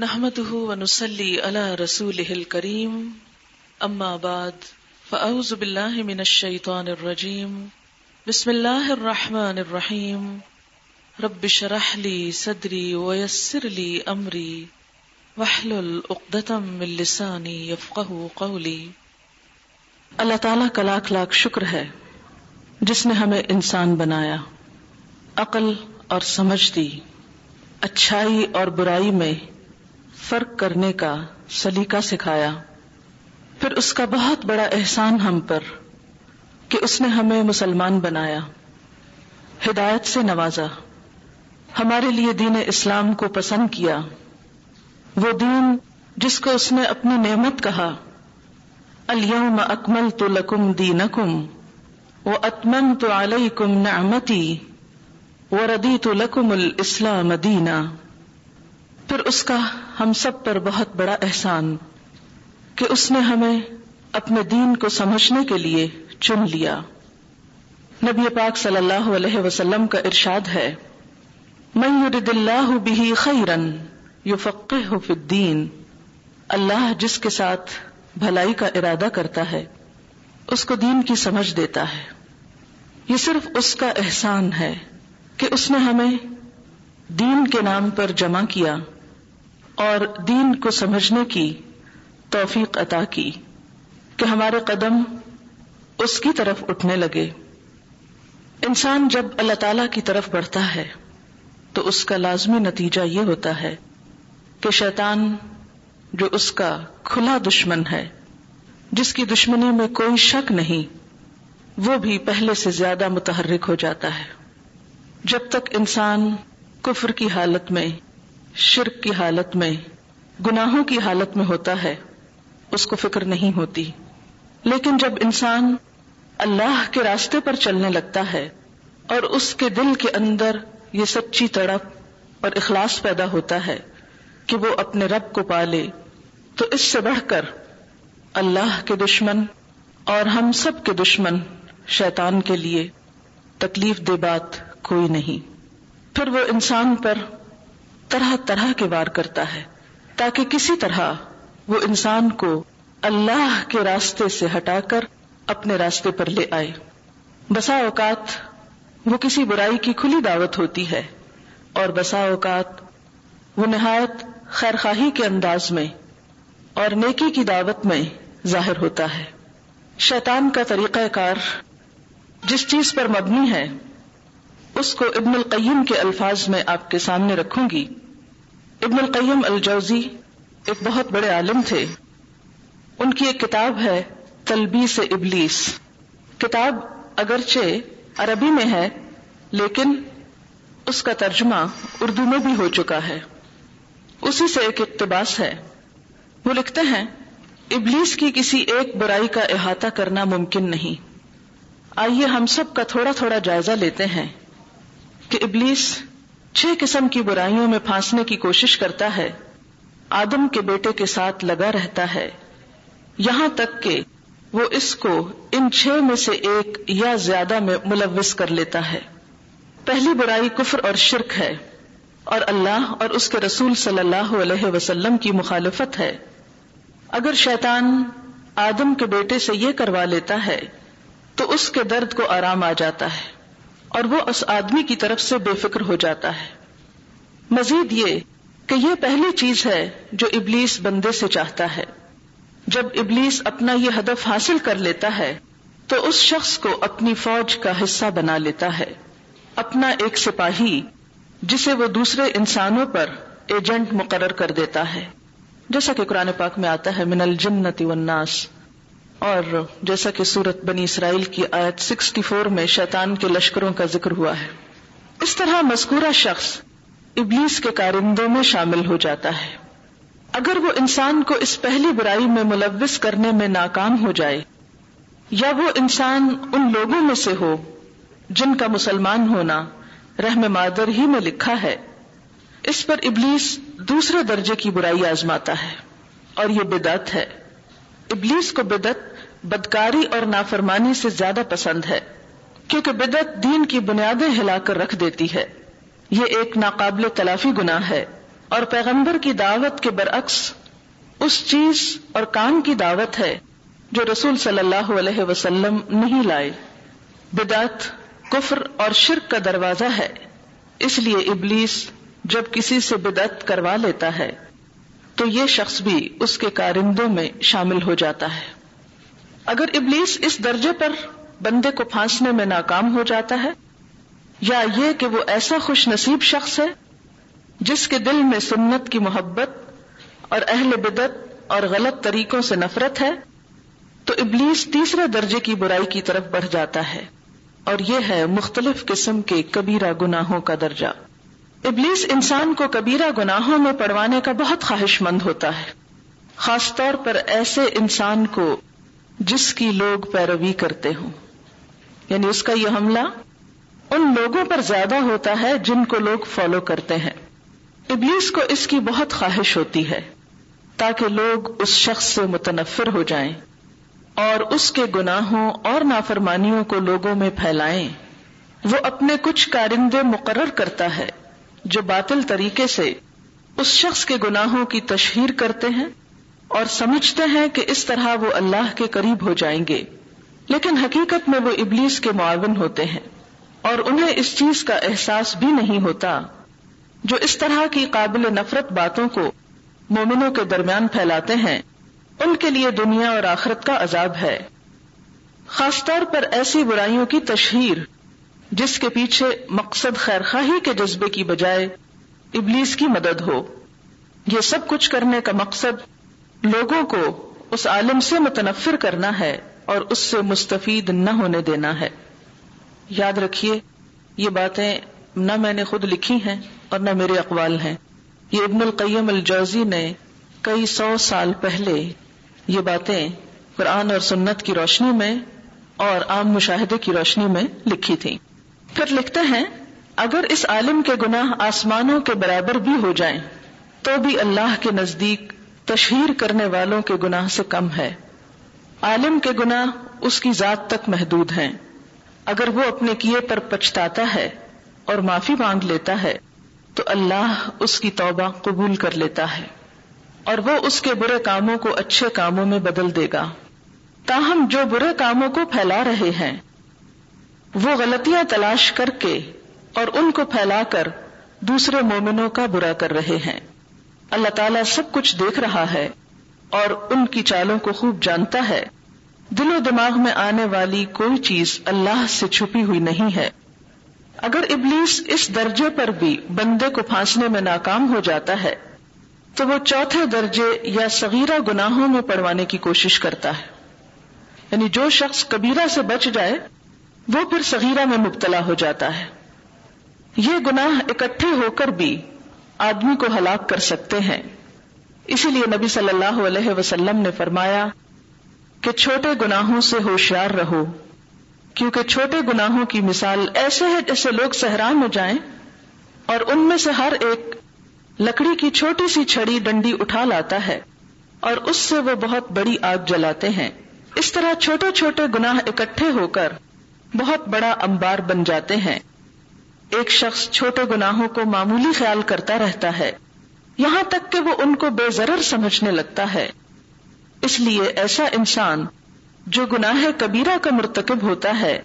نحمده ونسلي على رسوله الكريم أما بعد فأعوذ بالله من الشيطان الرجيم بسم الله الرحمن الرحيم رب شرح لي صدري ويسر لي أمري واحلل عقدة من لساني يفقه قولي اللہ تعالیٰ کا لاکھ لاکھ شکر ہے جس نے ہمیں انسان بنایا، عقل اور سمجھ دی، اچھائی اور برائی میں فرق کرنے کا سلیقہ سکھایا۔ پھر اس کا بہت بڑا احسان ہم پر کہ اس نے ہمیں مسلمان بنایا، ہدایت سے نوازا۔ ہمارے لیے دین اسلام کو پسند کیا۔ وہ دین جس کو اس نے اپنی نعمت کہا الم اکمل تو لکم دینکم وہ اتمن تو علیہ کم نعمتی وہ ردی تو لکم الاسلام دینا۔ پھر اس کا ہم سب پر بہت بڑا احسان کہ اس نے ہمیں اپنے دین کو سمجھنے کے لیے چن لیا۔ نبی پاک صلی اللہ علیہ وسلم کا ارشاد ہے میں یرد اللہ بھی خیرن یو فی الدین اللہ جس کے ساتھ بھلائی کا ارادہ کرتا ہے، اس کو دین کی سمجھ دیتا ہے۔ یہ صرف اس کا احسان ہے کہ اس نے ہمیں دین کے نام پر جمع کیا۔ اور دین کو سمجھنے کی توفیق عطا کی کہ ہمارے قدم اس کی طرف اٹھنے لگے۔ انسان جب اللہ تعالی کی طرف بڑھتا ہے تو اس کا لازمی نتیجہ یہ ہوتا ہے کہ شیطان جو اس کا کھلا دشمن ہے، جس کی دشمنی میں کوئی شک نہیں، وہ بھی پہلے سے زیادہ متحرک ہو جاتا ہے۔ جب تک انسان کفر کی حالت میں شرک کی حالت میں، گناہوں کی حالت میں ہوتا ہے، اس کو فکر نہیں ہوتی۔ لیکن جب انسان اللہ کے راستے پر چلنے لگتا ہے اور اس کے دل کے اندر یہ سچی تڑپ اور اخلاص پیدا ہوتا ہے کہ وہ اپنے رب کو پالے، تو اس سے بڑھ کر اللہ کے دشمن اور ہم سب کے دشمن شیطان کے لیے تکلیف دہ بات کوئی نہیں۔ پھر وہ انسان پر طرح طرح کے وار کرتا ہے، تاکہ کسی طرح وہ انسان کو اللہ کے راستے سے ہٹا کر اپنے راستے پر لے آئے۔ بسا اوقات وہ کسی برائی کی کھلی دعوت ہوتی ہے اور بسا اوقات وہ نہایت خیر خواہی کے انداز میں اور نیکی کی دعوت میں ظاہر ہوتا ہے۔ شیطان کا طریقہ کار جس چیز پر مبنی ہے اس کو ابن القیم کے الفاظ میں آپ کے سامنے رکھوں گی۔ ابن القیم الجوزی ایک بہت بڑے عالم تھے۔ ان کی ایک کتاب ہے تلبی سے ابلیس۔ کتاب اگرچہ عربی میں ہے، لیکن اس کا ترجمہ اردو میں بھی ہو چکا ہے۔ اسی سے ایک اقتباس ہے۔ وہ لکھتے ہیں، ابلیس کی کسی ایک برائی کا احاطہ کرنا ممکن نہیں۔ آئیے ہم سب کا تھوڑا تھوڑا جائزہ لیتے ہیں۔ کہ ابلیس چھ قسم کی برائیوں میں پھانسنے کی کوشش کرتا ہے، آدم کے بیٹے کے ساتھ لگا رہتا ہے۔ یہاں تک کہ وہ اس کو ان چھ میں سے ایک یا زیادہ میں ملوث کر لیتا ہے۔ پہلی برائی کفر اور شرک ہے اور اللہ اور اس کے رسول صلی اللہ علیہ وسلم کی مخالفت ہے۔ اگر شیطان آدم کے بیٹے سے یہ کروا لیتا ہے، تو اس کے درد کو آرام آ جاتا ہے۔ اور وہ اس آدمی کی طرف سے بے فکر ہو جاتا ہے۔ مزید یہ کہ یہ پہلی چیز ہے جو ابلیس بندے سے چاہتا ہے۔ جب ابلیس اپنا یہ ہدف حاصل کر لیتا ہے، تو اس شخص کو اپنی فوج کا حصہ بنا لیتا ہے۔ اپنا ایک سپاہی، جسے وہ دوسرے انسانوں پر ایجنٹ مقرر کر دیتا ہے۔ جیسا کہ قرآن پاک میں آتا ہے، من الجنت والناس۔ اور جیسا کہ سورت بنی اسرائیل کی آیت سکسٹی فور میں شیطان کے لشکروں کا ذکر ہوا ہے۔ اس طرح مذکورہ شخص ابلیس کے کارندوں میں شامل ہو جاتا ہے۔ اگر وہ انسان کو اس پہلی برائی میں ملوث کرنے میں ناکام ہو جائے، یا وہ انسان ان لوگوں میں سے ہو جن کا مسلمان ہونا رحم مادر ہی میں لکھا ہے، اس پر ابلیس دوسرے درجے کی برائی آزماتا ہے اور یہ بدعت ہے۔ ابلیس کو بدت بدکاری اور نافرمانی سے زیادہ پسند ہے، کیونکہ بدت دین کی بنیادیں ہلا کر رکھ دیتی ہے۔ یہ ایک ناقابل تلافی گنا ہے اور پیغمبر کی دعوت کے برعکس اس چیز اور کام کی دعوت ہے جو رسول صلی اللہ علیہ وسلم نہیں لائے۔ بدعت کفر اور شرک کا دروازہ ہے، اس لیے ابلیس جب کسی سے بدعت کروا لیتا ہے تو یہ شخص بھی اس کے کارندوں میں شامل ہو جاتا ہے۔ اگر ابلیس اس درجے پر بندے کو پھانسنے میں ناکام ہو جاتا ہے، یا یہ کہ وہ ایسا خوش نصیب شخص ہے جس کے دل میں سنت کی محبت اور اہل بدت اور غلط طریقوں سے نفرت ہے، تو ابلیس تیسرے درجے کی برائی کی طرف بڑھ جاتا ہے اور یہ ہے مختلف قسم کے کبیرہ گناہوں کا درجہ۔ ابلیس انسان کو کبیرہ گناہوں میں پڑوانے کا بہت خواہش مند ہوتا ہے۔ خاص طور پر ایسے انسان کو جس کی لوگ پیروی کرتے ہوں۔ یعنی اس کا یہ حملہ ان لوگوں پر زیادہ ہوتا ہے جن کو لوگ فالو کرتے ہیں۔ ابلیس کو اس کی بہت خواہش ہوتی ہے تاکہ لوگ اس شخص سے متنفر ہو جائیں اور اس کے گناہوں اور نافرمانیوں کو لوگوں میں پھیلائیں۔ وہ اپنے کچھ کارندے مقرر کرتا ہے۔ جو باطل طریقے سے اس شخص کے گناہوں کی تشہیر کرتے ہیں اور سمجھتے ہیں کہ اس طرح وہ اللہ کے قریب ہو جائیں گے، لیکن حقیقت میں وہ ابلیس کے معاون ہوتے ہیں اور انہیں اس چیز کا احساس بھی نہیں ہوتا جو اس طرح کی قابل نفرت باتوں کو مومنوں کے درمیان پھیلاتے ہیں۔ ان کے لیے دنیا اور آخرت کا عذاب ہے۔ خاص طور پر ایسی برائیوں کی تشہیر جس کے پیچھے مقصد خیر خواہی کے جذبے کی بجائے ابلیس کی مدد ہو۔ یہ سب کچھ کرنے کا مقصد لوگوں کو اس عالم سے متنفر کرنا ہے اور اس سے مستفید نہ ہونے دینا ہے۔ یاد رکھیے، یہ باتیں نہ میں نے خود لکھی ہیں اور نہ میرے اقوال ہیں۔ یہ ابن القیم الجوزی نے کئی سو سال پہلے یہ باتیں قرآن اور سنت کی روشنی میں اور عام مشاہدے کی روشنی میں لکھی تھی پھر لکھتے ہیں اگر اس عالم کے گناہ آسمانوں کے برابر بھی ہو جائیں، تو بھی اللہ کے نزدیک تشہیر کرنے والوں کے گناہ سے کم ہے۔ عالم کے گناہ اس کی ذات تک محدود ہیں۔ اگر وہ اپنے کیے پر پچھتاتا ہے اور معافی مانگ لیتا ہے، تو اللہ اس کی توبہ قبول کر لیتا ہے۔ اور وہ اس کے برے کاموں کو اچھے کاموں میں بدل دے گا۔ تاہم جو برے کاموں کو پھیلا رہے ہیں وہ غلطیاں تلاش کر کے اور ان کو پھیلا کر دوسرے مومنوں کا برا کر رہے ہیں۔ اللہ تعالیٰ سب کچھ دیکھ رہا ہے اور ان کی چالوں کو خوب جانتا ہے۔ دل و دماغ میں آنے والی کوئی چیز اللہ سے چھپی ہوئی نہیں ہے۔ اگر ابلیس اس درجے پر بھی بندے کو پھانسنے میں ناکام ہو جاتا ہے، تو وہ چوتھے درجے یا صغیرہ گناہوں میں پڑوانے کی کوشش کرتا ہے۔ یعنی جو شخص کبیرہ سے بچ جائے وہ پھر صغیرہ میں مبتلا ہو جاتا ہے۔ یہ گناہ اکٹھے ہو کر بھی آدمی کو ہلاک کر سکتے ہیں۔ اسی لیے نبی صلی اللہ علیہ وسلم نے فرمایا کہ چھوٹے گناہوں سے ہوشیار رہو۔ کیونکہ چھوٹے گناہوں کی مثال ایسے ہے جیسے لوگ صحرا میں جائیں اور ان میں سے ہر ایک لکڑی کی چھوٹی سی چھڑی ڈنڈی اٹھا لاتا ہے اور اس سے وہ بہت بڑی آگ جلاتے ہیں۔ اس طرح چھوٹے چھوٹے گناہ اکٹھے ہو کر بہت بڑا امبار بن جاتے ہیں۔ ایک شخص چھوٹے گناہوں کو معمولی خیال کرتا رہتا ہے۔ یہاں تک کہ وہ ان کو بے ضرر سمجھنے لگتا ہے۔ اس لیے ایسا انسان جو گناہ کبیرہ کا مرتکب ہوتا ہے،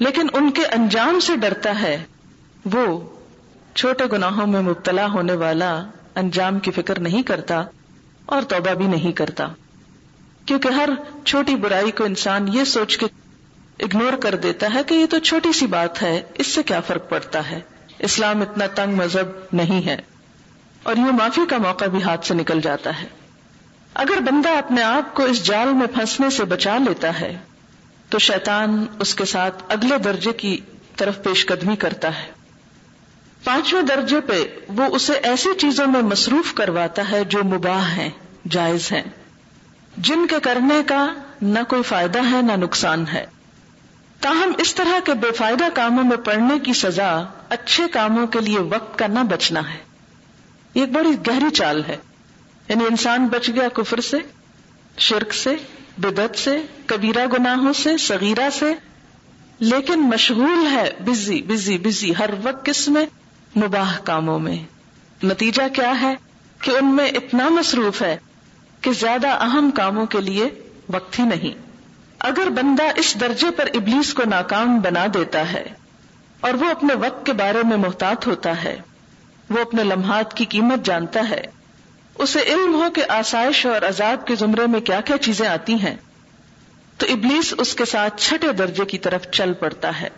لیکن ان کے انجام سے ڈرتا ہے، وہ چھوٹے گناہوں میں مبتلا ہونے والا انجام کی فکر نہیں کرتا اور توبہ بھی نہیں کرتا۔ کیونکہ ہر چھوٹی برائی کو انسان یہ سوچ کے اگنور کر دیتا ہے کہ یہ تو چھوٹی سی بات ہے، اس سے کیا فرق پڑتا ہے؟ اسلام اتنا تنگ مذہب نہیں ہے، اور یہ معافی کا موقع بھی ہاتھ سے نکل جاتا ہے۔ اگر بندہ اپنے آپ کو اس جال میں پھنسنے سے بچا لیتا ہے، تو شیطان اس کے ساتھ اگلے درجے کی طرف پیش قدمی کرتا ہے۔ پانچویں درجے پہ وہ اسے ایسی چیزوں میں مصروف کرواتا ہے جو مباح ہیں، جائز ہیں۔ جن کے کرنے کا نہ کوئی فائدہ ہے، نہ نقصان ہے۔ تاہم اس طرح کے بے فائدہ کاموں میں پڑنے کی سزا اچھے کاموں کے لیے وقت کا نہ بچنا ہے۔ یہ ایک بڑی گہری چال ہے۔ یعنی انسان بچ گیا کفر سے، شرک سے بدت سے، کبیرہ گناہوں سے، صغیرہ سے۔ لیکن مشغول ہے بزی بزی بزی ہر وقت کس میں؟ مباح کاموں میں۔ نتیجہ کیا ہے؟ کہ ان میں اتنا مصروف ہے کہ زیادہ اہم کاموں کے لیے وقت ہی نہیں۔ اگر بندہ اس درجے پر ابلیس کو ناکام بنا دیتا ہے اور وہ اپنے وقت کے بارے میں محتاط ہوتا ہے، وہ اپنے لمحات کی قیمت جانتا ہے، اسے علم ہو کہ آسائش اور عذاب کے زمرے میں کیا کیا چیزیں آتی ہیں، تو ابلیس اس کے ساتھ چھٹے درجے کی طرف چل پڑتا ہے۔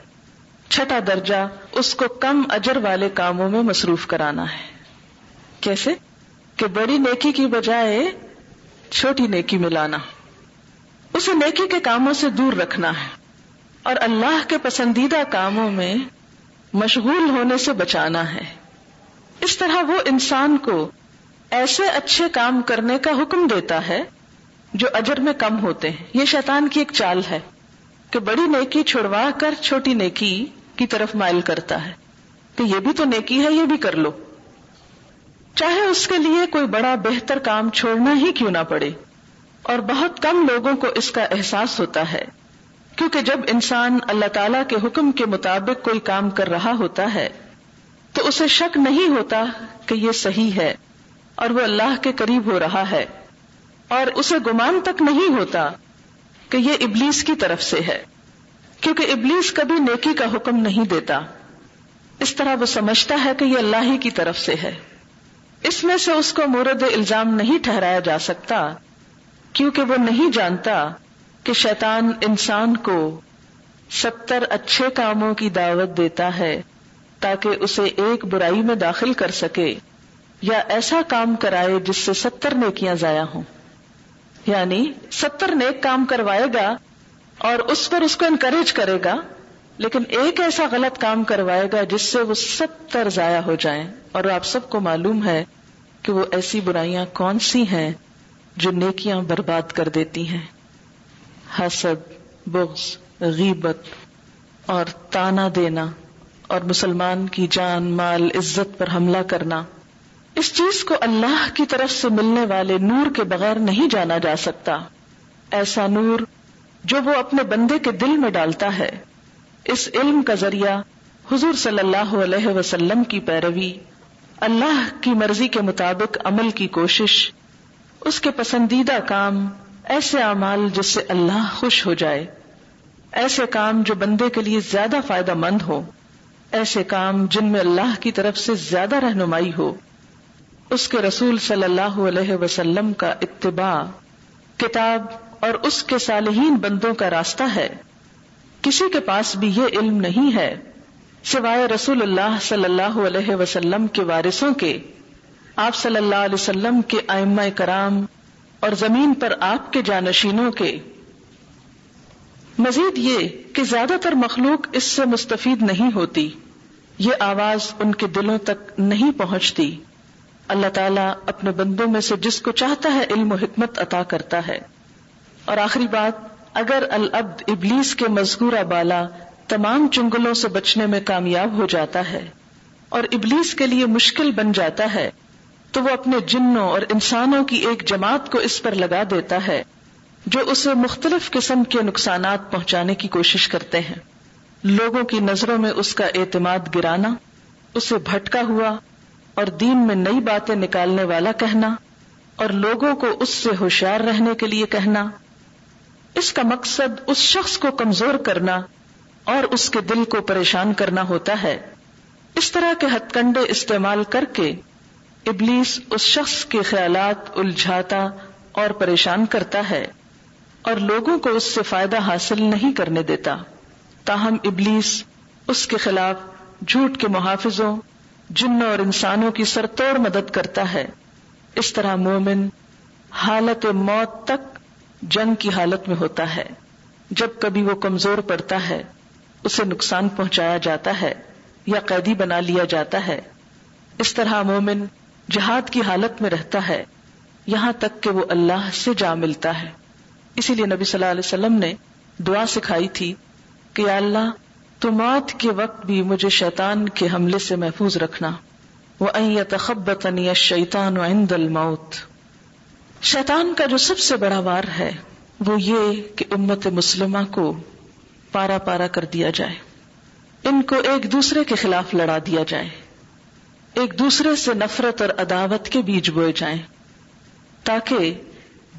چھٹا درجہ اس کو کم اجر والے کاموں میں مصروف کرانا ہے۔ کیسے؟ کہ بڑی نیکی کی بجائے چھوٹی نیکی ملانا اسے نیکی کے کاموں سے دور رکھنا ہے اور اللہ کے پسندیدہ کاموں میں مشغول ہونے سے بچانا ہے۔ اس طرح وہ انسان کو ایسے اچھے کام کرنے کا حکم دیتا ہے جو اجر میں کم ہوتے ہیں۔ یہ شیطان کی ایک چال ہے کہ بڑی نیکی چھڑوا کر چھوٹی نیکی کی طرف مائل کرتا ہے۔ کہ یہ بھی تو نیکی ہے، یہ بھی کر لو۔ چاہے اس کے لیے کوئی بڑا بہتر کام چھوڑنا ہی کیوں نہ پڑے۔ اور بہت کم لوگوں کو اس کا احساس ہوتا ہے۔ کیونکہ جب انسان اللہ تعالی کے حکم کے مطابق کوئی کام کر رہا ہوتا ہے، تو اسے شک نہیں ہوتا کہ یہ صحیح ہے اور وہ اللہ کے قریب ہو رہا ہے۔ اور اسے گمان تک نہیں ہوتا کہ یہ ابلیس کی طرف سے ہے۔ کیونکہ ابلیس کبھی نیکی کا حکم نہیں دیتا۔ اس طرح وہ سمجھتا ہے کہ یہ اللہ ہی کی طرف سے ہے۔ اس میں سے اس کو مورد الزام نہیں ٹھہرایا جا سکتا۔ کیونکہ وہ نہیں جانتا کہ شیطان انسان کو ستر اچھے کاموں کی دعوت دیتا ہے تاکہ اسے ایک برائی میں داخل کر سکے یا ایسا کام کرائے جس سے ستر نیکیاں ضائع ہوں۔ یعنی ستر نیک کام کروائے گا اور اس پر اس کو انکریج کرے گا، لیکن ایک ایسا غلط کام کروائے گا جس سے وہ ستر ضائع ہو جائیں۔ اور آپ سب کو معلوم ہے کہ وہ ایسی برائیاں کون سی ہیں جو نیکیاں برباد کر دیتی ہیں۔ حسد، بغض، غیبت اور تانا دینا اور مسلمان کی جان، مال، عزت پر حملہ کرنا۔ اس چیز کو اللہ کی طرف سے ملنے والے نور کے بغیر نہیں جانا جا سکتا۔ ایسا نور جو وہ اپنے بندے کے دل میں ڈالتا ہے۔ اس علم کا ذریعہ حضور صلی اللہ علیہ وسلم کی پیروی، اللہ کی مرضی کے مطابق عمل کی کوشش۔ اس کے پسندیدہ کام ایسے اعمال جس سے اللہ خوش ہو جائے۔ ایسے کام جو بندے کے لیے زیادہ فائدہ مند ہو۔ ایسے کام جن میں اللہ کی طرف سے زیادہ رہنمائی ہو۔ اس کے رسول صلی اللہ علیہ وسلم کا اتباع کتاب اور اس کے صالحین بندوں کا راستہ ہے۔ کسی کے پاس بھی یہ علم نہیں ہے۔ سوائے رسول اللہ صلی اللہ علیہ وسلم کے وارثوں کے۔ آپ صلی اللہ علیہ وسلم کے ائمہ کرام اور زمین پر آپ کے جانشینوں کے۔ مزید یہ کہ زیادہ تر مخلوق اس سے مستفید نہیں ہوتی۔ یہ آواز ان کے دلوں تک نہیں پہنچتی۔ اللہ تعالیٰ اپنے بندوں میں سے جس کو چاہتا ہے علم و حکمت عطا کرتا ہے۔ اور آخری بات، اگر العبد ابلیس کے مذکورہ بالا تمام چنگلوں سے بچنے میں کامیاب ہو جاتا ہے اور ابلیس کے لیے مشکل بن جاتا ہے تو وہ اپنے جنوں اور انسانوں کی ایک جماعت کو اس پر لگا دیتا ہے، جو اسے مختلف قسم کے نقصانات پہنچانے کی کوشش کرتے ہیں۔ لوگوں کی نظروں میں اس کا اعتماد گرانا، اسے بھٹکا ہوا اور دین میں نئی باتیں نکالنے والا کہنا اور لوگوں کو اس سے ہوشیار رہنے کے لیے کہنا۔ اس کا مقصد اس شخص کو کمزور کرنا اور اس کے دل کو پریشان کرنا ہوتا ہے۔ اس طرح کے ہتھ کنڈے استعمال کر کے ابلیس اس شخص کے خیالات الجھاتا اور پریشان کرتا ہے اور لوگوں کو اس سے فائدہ حاصل نہیں کرنے دیتا۔ تاہم ابلیس اس کے خلاف جھوٹ کے محافظوں، جنوں اور انسانوں کی سرتوڑ مدد کرتا ہے۔ اس طرح مومن حالت موت تک جنگ کی حالت میں ہوتا ہے۔ جب کبھی وہ کمزور پڑتا ہے، اسے نقصان پہنچایا جاتا ہے یا قیدی بنا لیا جاتا ہے۔ اس طرح مومن جہاد کی حالت میں رہتا ہے، یہاں تک کہ وہ اللہ سے جا ملتا ہے۔ اسی لیے نبی صلی اللہ علیہ وسلم نے دعا سکھائی تھی کہ یا اللہ، تو موت کے وقت بھی مجھے شیطان کے حملے سے محفوظ رکھنا۔ وہ تخبتنی شیطان عند الموت۔ شیطان کا جو سب سے بڑا وار ہے، وہ یہ کہ امت مسلمہ کو پارا پارا کر دیا جائے۔ ان کو ایک دوسرے کے خلاف لڑا دیا جائے۔ ایک دوسرے سے نفرت اور عداوت کے بیج بوئے جائیں تاکہ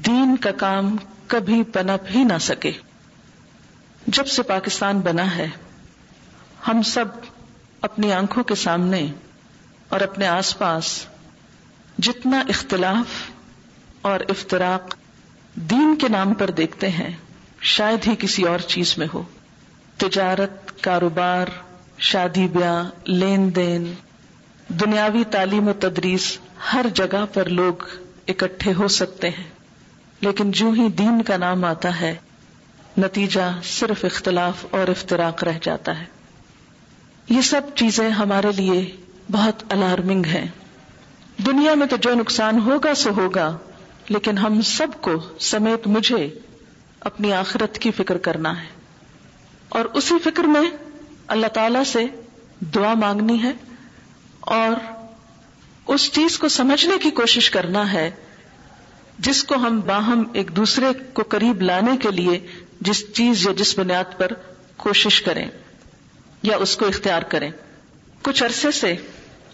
دین کا کام کبھی پنپ ہی نہ سکے۔ جب سے پاکستان بنا ہے، ہم سب اپنی آنکھوں کے سامنے اور اپنے آس پاس جتنا اختلاف اور افطراک دین کے نام پر دیکھتے ہیں، شاید ہی کسی اور چیز میں ہو۔ تجارت، کاروبار، شادی بیاہ، لین دین دنیاوی تعلیم و تدریس ہر جگہ پر لوگ اکٹھے ہو سکتے ہیں۔ لیکن جو ہی دین کا نام آتا ہے، نتیجہ صرف اختلاف اور افطراک رہ جاتا ہے۔ یہ سب چیزیں ہمارے لیے بہت الارمنگ ہیں۔ دنیا میں تو جو نقصان ہوگا سو ہوگا، لیکن ہم سب کو سمیت مجھے اپنی آخرت کی فکر کرنا ہے۔ اور اسی فکر میں اللہ تعالی سے دعا مانگنی ہے۔ اور اس چیز کو سمجھنے کی کوشش کرنا ہے جس کو ہم باہم ایک دوسرے کو قریب لانے کے لیے جس چیز یا جس بنیاد پر کوشش کریں یا اس کو اختیار کریں۔ کچھ عرصے سے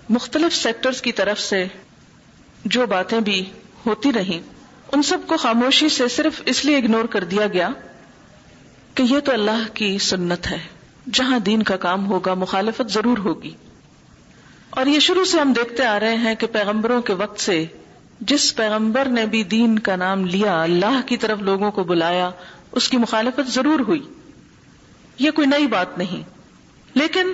مختلف سیکٹرز کی طرف سے جو باتیں بھی ہوتی رہیں، ان سب کو خاموشی سے صرف اس لیے اگنور کر دیا گیا کہ یہ تو اللہ کی سنت ہے۔ جہاں دین کا کام ہوگا، مخالفت ضرور ہوگی۔ اور یہ شروع سے ہم دیکھتے آ رہے ہیں کہ پیغمبروں کے وقت سے جس پیغمبر نے بھی دین کا نام لیا، اللہ کی طرف لوگوں کو بلایا، اس کی مخالفت ضرور ہوئی۔ یہ کوئی نئی بات نہیں۔ لیکن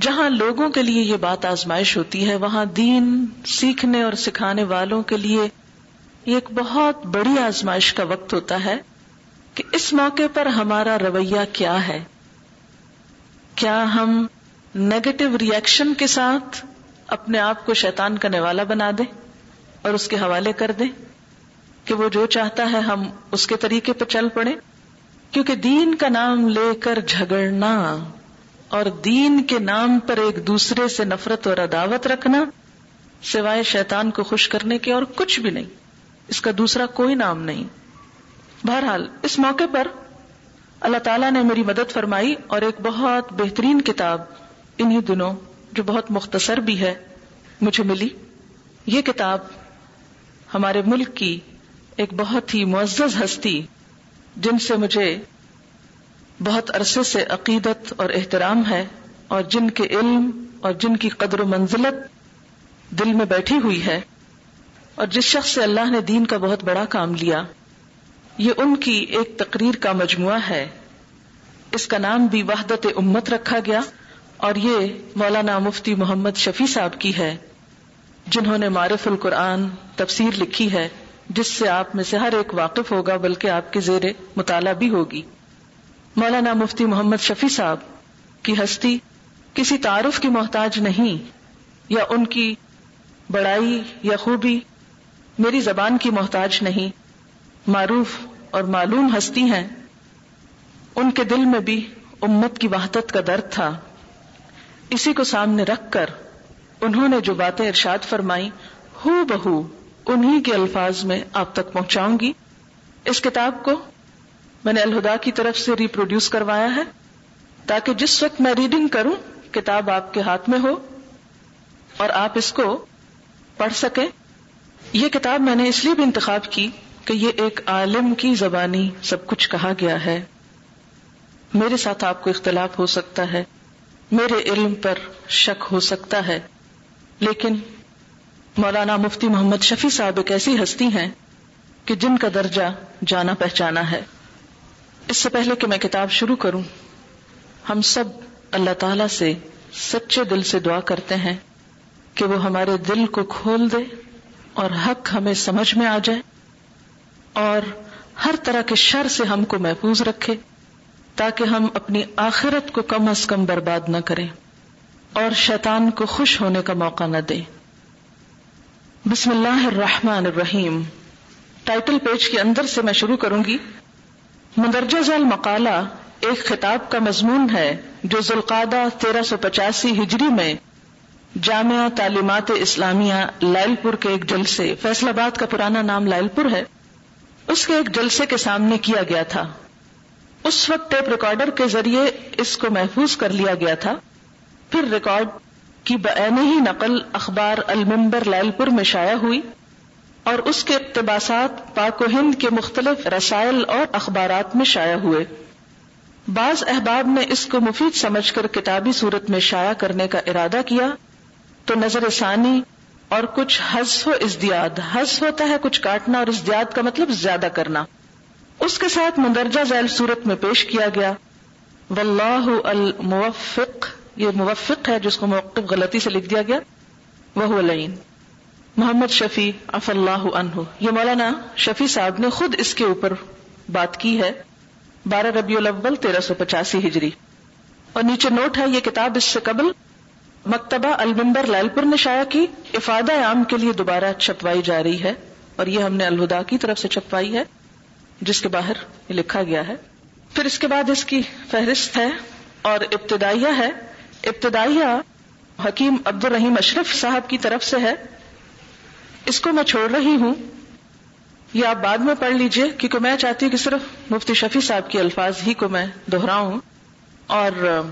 جہاں لوگوں کے لیے یہ بات آزمائش ہوتی ہے، وہاں دین سیکھنے اور سکھانے والوں کے لیے یہ ایک بہت بڑی آزمائش کا وقت ہوتا ہے کہ اس موقع پر ہمارا رویہ کیا ہے؟ کیا ہم نیگیٹو ریئیکشن کے ساتھ اپنے آپ کو شیطان کا نوالا بنا دیں اور اس کے حوالے کر دیں کہ وہ جو چاہتا ہے ہم اس کے طریقے پہ چل پڑے۔ کیونکہ دین کا نام لے کر جھگڑنا اور دین کے نام پر ایک دوسرے سے نفرت اور عداوت رکھنا سوائے شیطان کو خوش کرنے کے اور کچھ بھی نہیں۔ اس کا دوسرا کوئی نام نہیں۔ بہرحال، اس موقع پر اللہ تعالیٰ نے میری مدد فرمائی اور ایک بہت بہترین کتاب انہی دنوں جو بہت مختصر بھی ہے، مجھے ملی۔ یہ کتاب ہمارے ملک کی ایک بہت ہی معزز ہستی، جن سے مجھے بہت عرصے سے عقیدت اور احترام ہے اور جن کے علم اور جن کی قدر و منزلت دل میں بیٹھی ہوئی ہے۔ اور جس شخص سے اللہ نے دین کا بہت بڑا کام لیا، یہ ان کی ایک تقریر کا مجموعہ ہے۔ اس کا نام بھی وحدت امت رکھا گیا۔ اور یہ مولانا مفتی محمد شفیع صاحب کی ہے، جنہوں نے معرف القرآن تفسیر لکھی ہے، جس سے آپ میں سے ہر ایک واقف ہوگا، بلکہ آپ کے زیر مطالعہ بھی ہوگی۔ مولانا مفتی محمد شفیع صاحب کی ہستی کسی تعارف کی محتاج نہیں، یا ان کی بڑائی یا خوبی میری زبان کی محتاج نہیں۔ معروف اور معلوم ہستی ہیں۔ ان کے دل میں بھی امت کی وحدت کا درد تھا۔ اسی کو سامنے رکھ کر انہوں نے جو باتیں ارشاد فرمائی ہو بہو، انہی کے الفاظ میں آپ تک پہنچاؤں گی۔ اس کتاب کو میں نے الہدا کی طرف سے ریپروڈیوس کروایا ہے، تاکہ جس وقت میں ریڈنگ کروں، کتاب آپ کے ہاتھ میں ہو اور آپ اس کو پڑھ سکیں۔ یہ کتاب میں نے اس لیے بھی انتخاب کی کہ یہ ایک عالم کی زبانی سب کچھ کہا گیا ہے۔ میرے ساتھ آپ کو اختلاف ہو سکتا ہے۔ میرے علم پر شک ہو سکتا ہے، لیکن مولانا مفتی محمد شفیع صاحب ایک ایسی ہستی ہیں کہ جن کا درجہ جانا پہچانا ہے۔ اس سے پہلے کہ میں کتاب شروع کروں، ہم سب اللہ تعالی سے سچے دل سے دعا کرتے ہیں کہ وہ ہمارے دل کو کھول دے اور حق ہمیں سمجھ میں آ جائے اور ہر طرح کے شر سے ہم کو محفوظ رکھے۔ تاکہ ہم اپنی آخرت کو کم از کم برباد نہ کریں اور شیطان کو خوش ہونے کا موقع نہ دیں۔ بسم اللہ الرحمن الرحیم۔ ٹائٹل پیج کے اندر سے میں شروع کروں گی۔ مندرجہ ذیل مقالہ ایک خطاب کا مضمون ہے جو ذوالقادہ تیرہ سو پچاسی ہجری میں جامعہ تعلیمات اسلامیہ لائل پور کے ایک جلسے فیصلہ آباد کا پرانا نام لائل پور ہے، اس کے ایک جلسے کے سامنے کیا گیا تھا۔ اس وقت ٹیپ ریکارڈر کے ذریعے اس کو محفوظ کر لیا گیا تھا۔ پھر ریکارڈ کی بعین ہی نقل اخبار المبر لائل پور میں شائع ہوئی اور اس کے اقتباسات پاک و ہند کے مختلف رسائل اور اخبارات میں شائع ہوئے۔ بعض احباب نے اس کو مفید سمجھ کر کتابی صورت میں شائع کرنے کا ارادہ کیا۔ تو نظر ثانی اور کچھ حذف و ازدیاد۔ حذف ہوتا ہے کچھ کاٹنا اور ازدیاد کا مطلب زیادہ کرنا۔ اس کے ساتھ مندرجہ ذیل صورت میں پیش کیا گیا۔ واللہ الموفق، یہ موفق ہے جس کو موقف غلطی سے لکھ دیا گیا۔ وہ لین محمد شفیع اف اللہ عنہ۔ یہ مولانا شفیع صاحب نے خود اس کے اوپر بات کی ہے۔ بارہ ربیع الاول، تیرہ سو پچاسی ہجری۔ اور نیچے نوٹ ہے، یہ کتاب اس سے قبل مکتبہ المبر لال پور نے شاع کی۔ افادہ عام کے لیے دوبارہ چھپوائی جا رہی ہے اور یہ ہم نے الہدا کی طرف سے چھپوائی ہے۔ جس کے باہر یہ لکھا گیا ہے۔ پھر اس کے بعد اس کی فہرست ہے اور ابتدائیہ ہے۔ ابتدائیہ حکیم عبد الرحیم اشرف صاحب کی طرف سے ہے۔ اس کو میں چھوڑ رہی ہوں۔ یہ آپ بعد میں پڑھ لیجیے، کیونکہ میں چاہتی ہوں کہ صرف مفتی شفیع صاحب کے الفاظ ہی کو میں دہراؤں۔ اور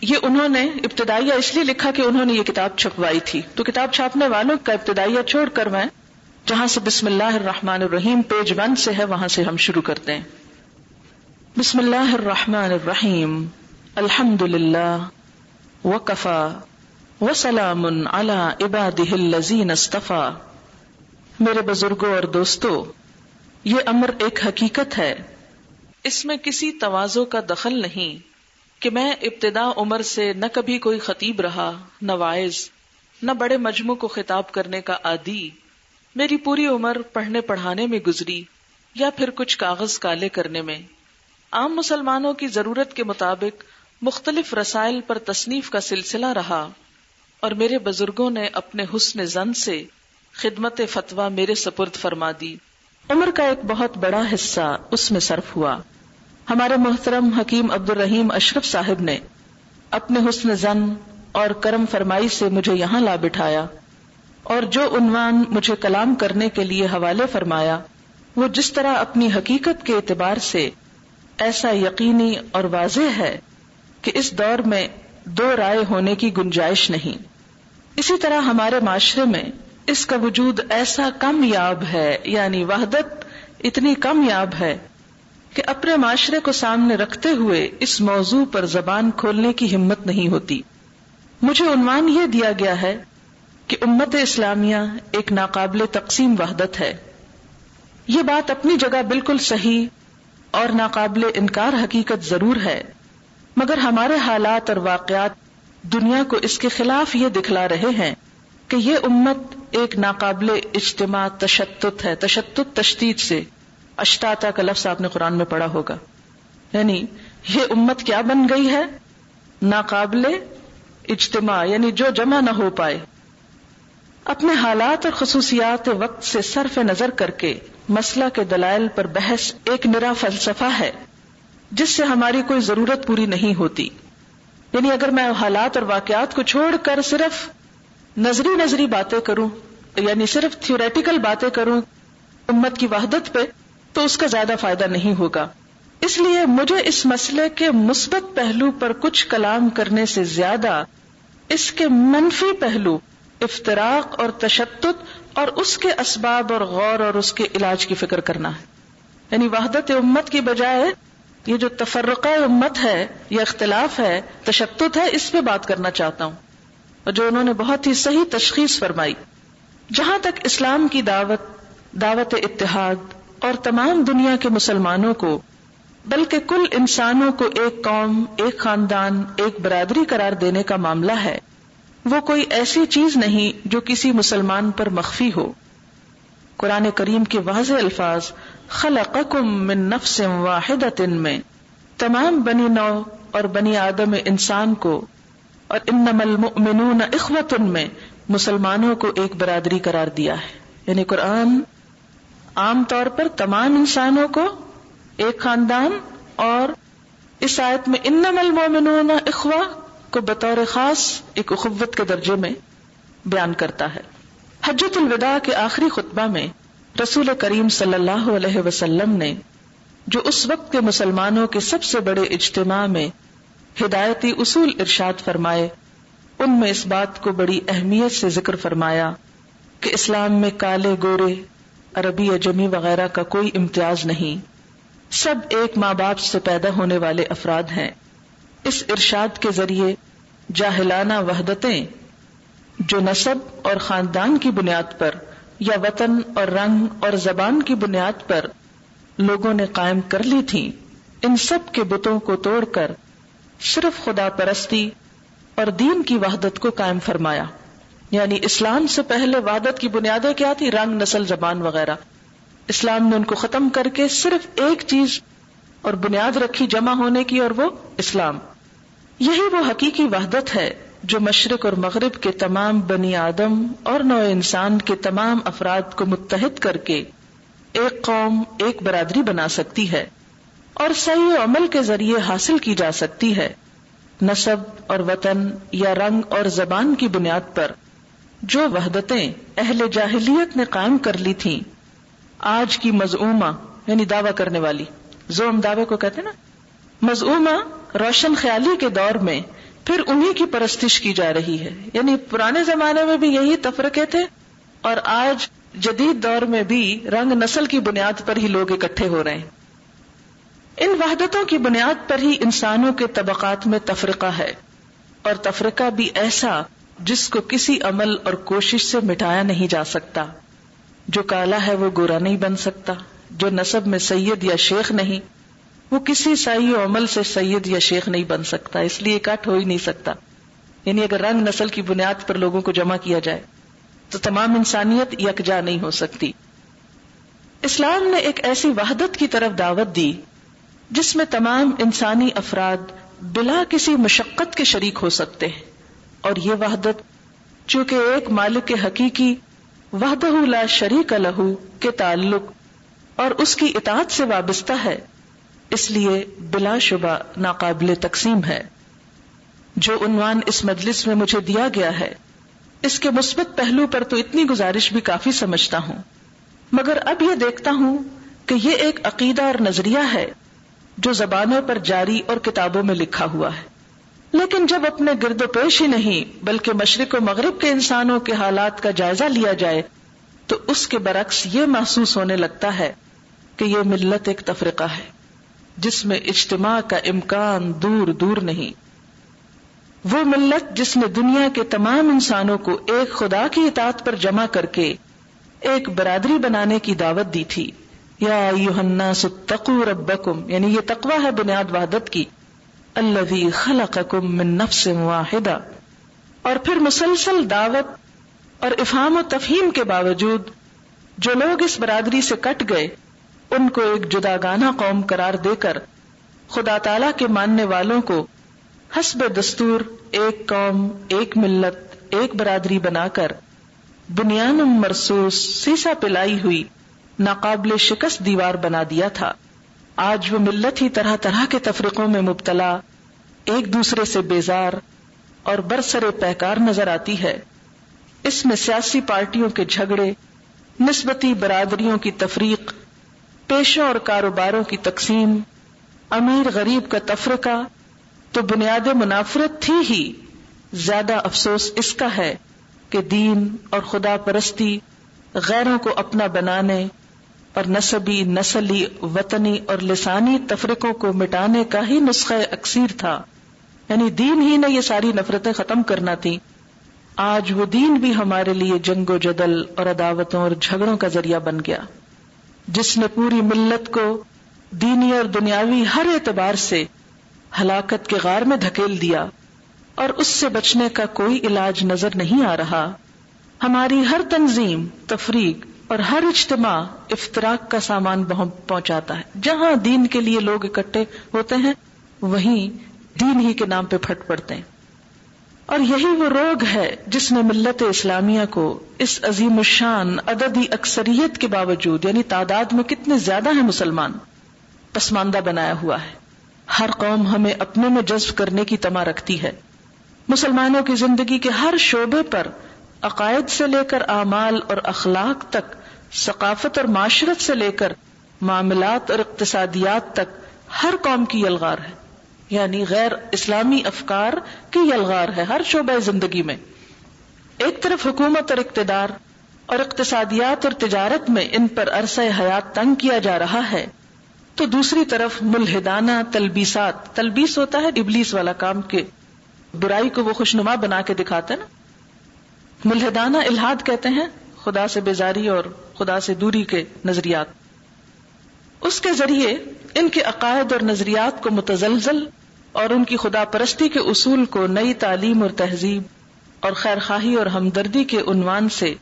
یہ انہوں نے ابتدائیہ اس لیے لکھا کہ انہوں نے یہ کتاب چھپوائی تھی۔ تو کتاب چھاپنے والوں کا ابتدائیہ چھوڑ کر میں جہاں سے بسم اللہ الرحمن الرحیم پیج ون سے ہے، وہاں سے ہم شروع کرتے ہیں۔ بسم اللہ الرحمن الرحیم الحمد للہ وکفا، وسلام علی عباده الذین اصطفى میرے بزرگوں اور دوستو، یہ امر ایک حقیقت ہے۔ اس میں کسی توازو کا دخل نہیں کہ میں ابتدا عمر سے نہ کبھی کوئی خطیب رہا، نہ وائز، نہ بڑے مجموع کو خطاب کرنے کا عادی۔ میری پوری عمر پڑھنے پڑھانے میں گزری یا پھر کچھ کاغذ کالے کرنے میں، عام مسلمانوں کی ضرورت کے مطابق مختلف رسائل پر تصنیف کا سلسلہ رہا اور میرے بزرگوں نے اپنے حسن زن سے خدمت فتوا میرے سپرد فرما دی۔ عمر کا ایک بہت بڑا حصہ اس میں صرف ہوا۔ ہمارے محترم حکیم عبد الرحیم اشرف صاحب نے اپنے حسن زن اور کرم فرمائی سے مجھے یہاں لا بٹھایا۔ اور جو عنوان مجھے کلام کرنے کے لیے حوالے فرمایا، وہ جس طرح اپنی حقیقت کے اعتبار سے ایسا یقینی اور واضح ہے کہ اس دور میں دو رائے ہونے کی گنجائش نہیں۔ اسی طرح ہمارے معاشرے میں اس کا وجود ایسا کم یاب ہے یعنی وحدت اتنی کم یاب ہے کہ اپنے معاشرے کو سامنے رکھتے ہوئے اس موضوع پر زبان کھولنے کی ہمت نہیں ہوتی۔ مجھے عنوان یہ دیا گیا ہے کہ امت اسلامیہ ایک ناقابل تقسیم وحدت ہے۔ یہ بات اپنی جگہ بالکل صحیح اور ناقابل انکار حقیقت ضرور ہے۔ مگر ہمارے حالات اور واقعات دنیا کو اس کے خلاف یہ دکھلا رہے ہیں کہ یہ امت ایک ناقابل اجتماع تشتت ہے، تشتت تشدید سے۔ اشتاتا کا لفظ آپ نے قرآن میں پڑھا ہوگا۔ یعنی یہ امت کیا بن گئی ہے؟ ناقابل اجتماع یعنی جو جمع نہ ہو پائے۔ اپنے حالات اور خصوصیات وقت سے صرف نظر کر کے مسئلہ کے دلائل پر بحث ایک نرا فلسفہ ہے، جس سے ہماری کوئی ضرورت پوری نہیں ہوتی۔ یعنی اگر میں حالات اور واقعات کو چھوڑ کر صرف نظری نظری باتیں کروں یعنی صرف تھیوریٹیکل باتیں کروں امت کی وحدت پہ، تو اس کا زیادہ فائدہ نہیں ہوگا۔ اس لیے مجھے اس مسئلے کے مثبت پہلو پر کچھ کلام کرنے سے زیادہ اس کے منفی پہلو افطراک اور تشدد اور اس کے اسباب اور غور اور اس کے علاج کی فکر کرنا ہے۔ یعنی وحدت امت کی بجائے یہ جو تفرقہ امت ہے یا اختلاف ہے، تشدد ہے، اس پہ بات کرنا چاہتا ہوں۔ اور جو انہوں نے بہت ہی صحیح تشخیص فرمائی، جہاں تک اسلام کی دعوت دعوت اتحاد اور تمام دنیا کے مسلمانوں کو، بلکہ کل انسانوں کو ایک قوم، ایک خاندان، ایک برادری قرار دینے کا معاملہ ہے۔ وہ کوئی ایسی چیز نہیں جو کسی مسلمان پر مخفی ہو۔ قرآن کریم کے واضح الفاظ، خلقکم من نفس واحد میں، تمام بنی نو اور بنی آدم انسان کو، اور انم المؤمنون اخوت میں، مسلمانوں کو ایک برادری قرار دیا ہے۔ یعنی قرآن عام طور پر تمام انسانوں کو ایک خاندان اور اس آیت میں انم المؤمنون اخوا کو بطور خاص ایک اخوت کے درجے میں بیان کرتا ہے۔ حجت الوداع کے آخری خطبہ میں رسول کریم صلی اللہ علیہ وسلم نے جو اس وقت کے مسلمانوں کے سب سے بڑے اجتماع میں ہدایتی اصول ارشاد فرمائے، ان میں اس بات کو بڑی اہمیت سے ذکر فرمایا کہ اسلام میں کالے گورے، عربی اجمی وغیرہ کا کوئی امتیاز نہیں۔ سب ایک ماں باپ سے پیدا ہونے والے افراد ہیں۔ اس ارشاد کے ذریعے جاہلانہ وحدتیں جو نصب اور خاندان کی بنیاد پر یا وطن اور رنگ اور زبان کی بنیاد پر لوگوں نے قائم کر لی تھی ان سب کے بتوں کو توڑ کر صرف خدا پرستی اور دین کی وحدت کو قائم فرمایا۔ یعنی اسلام سے پہلے وحدت کی بنیادیں کیا تھی رنگ، نسل، زبان وغیرہ۔ اسلام نے ان کو ختم کر کے صرف ایک چیز اور بنیاد رکھی جمع ہونے کی اور وہ اسلام۔ یہی وہ حقیقی وحدت ہے جو مشرق اور مغرب کے تمام بنی آدم اور نو انسان کے تمام افراد کو متحد کر کے ایک قوم، ایک برادری بنا سکتی ہے اور صحیح عمل کے ذریعے حاصل کی جا سکتی ہے۔ نصب اور وطن یا رنگ اور زبان کی بنیاد پر جو وحدتیں اہل جاہلیت نے قائم کر لی تھیں، آج کی مزعومہ یعنی دعوی کرنے والی زوم دعوے کو کہتے نا؟ مزعومہ روشن خیالی کے دور میں پھر انہی کی پرستش کی جا رہی ہے۔ یعنی پرانے زمانے میں بھی یہی تفرقے تھے اور آج جدید دور میں بھی رنگ نسل کی بنیاد پر ہی لوگ اکٹھے ہو رہے ہیں۔ ان وحدتوں کی بنیاد پر ہی انسانوں کے طبقات میں تفرقہ ہے۔ اور تفرقہ بھی ایسا جس کو کسی عمل اور کوشش سے مٹایا نہیں جا سکتا۔ جو کالا ہے وہ گورا نہیں بن سکتا۔ جو نصب میں سید یا شیخ نہیں۔ وہ کسی سائی و عمل سے سید یا شیخ نہیں بن سکتا، اس لیے کٹ ہو ہی نہیں سکتا۔ یعنی اگر رنگ نسل کی بنیاد پر لوگوں کو جمع کیا جائے، تو تمام انسانیت یکجا نہیں ہو سکتی۔ اسلام نے ایک ایسی وحدت کی طرف دعوت دی، جس میں تمام انسانی افراد بلا کسی مشقت کے شریک ہو سکتے ہیں۔ اور یہ وحدت، چونکہ ایک مالک کے حقیقی وحدہ لا شریک لہو کے تعلق اور اس کی اطاعت سے وابستہ ہے اس لیے بلا شبہ ناقابل تقسیم ہے۔ جو عنوان اس مجلس میں مجھے دیا گیا ہے، اس کے مثبت پہلو پر تو اتنی گزارش بھی کافی سمجھتا ہوں۔ مگر اب یہ دیکھتا ہوں کہ یہ ایک عقیدہ اور نظریہ ہے جو زبانوں پر جاری اور کتابوں میں لکھا ہوا ہے۔ لیکن جب اپنے گرد و پیش ہی نہیں، بلکہ مشرق و مغرب کے انسانوں کے حالات کا جائزہ لیا جائے، تو اس کے برعکس یہ محسوس ہونے لگتا ہے کہ یہ ملت ایک تفرقہ ہے۔ جس میں اجتماع کا امکان دور دور نہیں۔ وہ ملت جس نے دنیا کے تمام انسانوں کو ایک خدا کی اطاعت پر جمع کر کے ایک برادری بنانے کی دعوت دی تھی۔ یا ستقو ربکم یعنی یہ تقوی ہے بنیاد وحدت کی۔ اللہ خلقکم من نفس واحدہ۔ اور پھر مسلسل دعوت اور افہام و تفہیم کے باوجود جو لوگ اس برادری سے کٹ گئے ان کو ایک جدا گانا قوم قرار دے کر خدا تعالی کے ماننے والوں کو حسب دستور ایک قوم، ایک ملت، ایک برادری بنا کر بنیان مرسوس سیسا پلائی ہوئی ناقابل شکست دیوار بنا دیا تھا۔ آج وہ ملت ہی طرح طرح کے تفریقوں میں مبتلا، ایک دوسرے سے بیزار اور برسر پہکار نظر آتی ہے۔ اس میں سیاسی پارٹیوں کے جھگڑے، نسبتی برادریوں کی تفریق پیشوں اور کاروباروں کی تقسیم، امیر غریب کا تفرقہ تو بنیاد منافرت تھی ہی۔ زیادہ افسوس اس کا ہے کہ دین اور خدا پرستی غیروں کو اپنا بنانے اور نصبی نسلی، وطنی اور لسانی تفرقوں کو مٹانے کا ہی نسخہ اکثیر تھا۔ یعنی دین ہی نے یہ ساری نفرتیں ختم کرنا تھی آج وہ دین بھی ہمارے لیے جنگ و جدل اور عداوتوں اور جھگڑوں کا ذریعہ بن گیا۔ جس نے پوری ملت کو دینی اور دنیاوی ہر اعتبار سے ہلاکت کے غار میں دھکیل دیا اور اس سے بچنے کا کوئی علاج نظر نہیں آ رہا، ہماری ہر تنظیم، تفریق اور ہر اجتماع افطراک کا سامان پہنچاتا ہے۔ جہاں دین کے لیے لوگ اکٹھے ہوتے ہیں، وہیں دین ہی کے نام پہ پھٹ پڑتے ہیں۔ اور یہی وہ روگ ہے جس نے ملت اسلامیہ کو اس عظیم الشان عددی اکثریت کے باوجود یعنی تعداد میں کتنے زیادہ ہیں مسلمان، پسماندہ بنایا ہوا ہے۔ ہر قوم ہمیں اپنے میں جذب کرنے کی تما رکھتی ہے۔ مسلمانوں کی زندگی کے ہر شعبے پر عقائد سے لے کر اعمال اور اخلاق تک، ثقافت اور معاشرت سے لے کر معاملات اور اقتصادیات تک، ہر قوم کی یلغار ہے۔ یعنی غیر اسلامی افکار کی یلغار ہے ہر شعبہ زندگی میں۔ ایک طرف حکومت اور اقتدار اور اقتصادیات اور تجارت میں ان پر عرصہ حیات تنگ کیا جا رہا ہے، تو دوسری طرف ملحدانہ تلبیسات، تلبیس ہوتا ہے ابلیس والا کام کے۔ برائی کو وہ خوشنما بنا کے دکھاتے نا۔ ملحدانہ الحاد کہتے ہیں خدا سے بیزاری اور خدا سے دوری کے نظریات۔ اس کے ذریعے ان کے عقائد اور نظریات کو متزلزل اور ان کی خدا پرستی کے اصول کو نئی تعلیم اور تہذیب اور خیر خواہی اور ہمدردی کے عنوان سے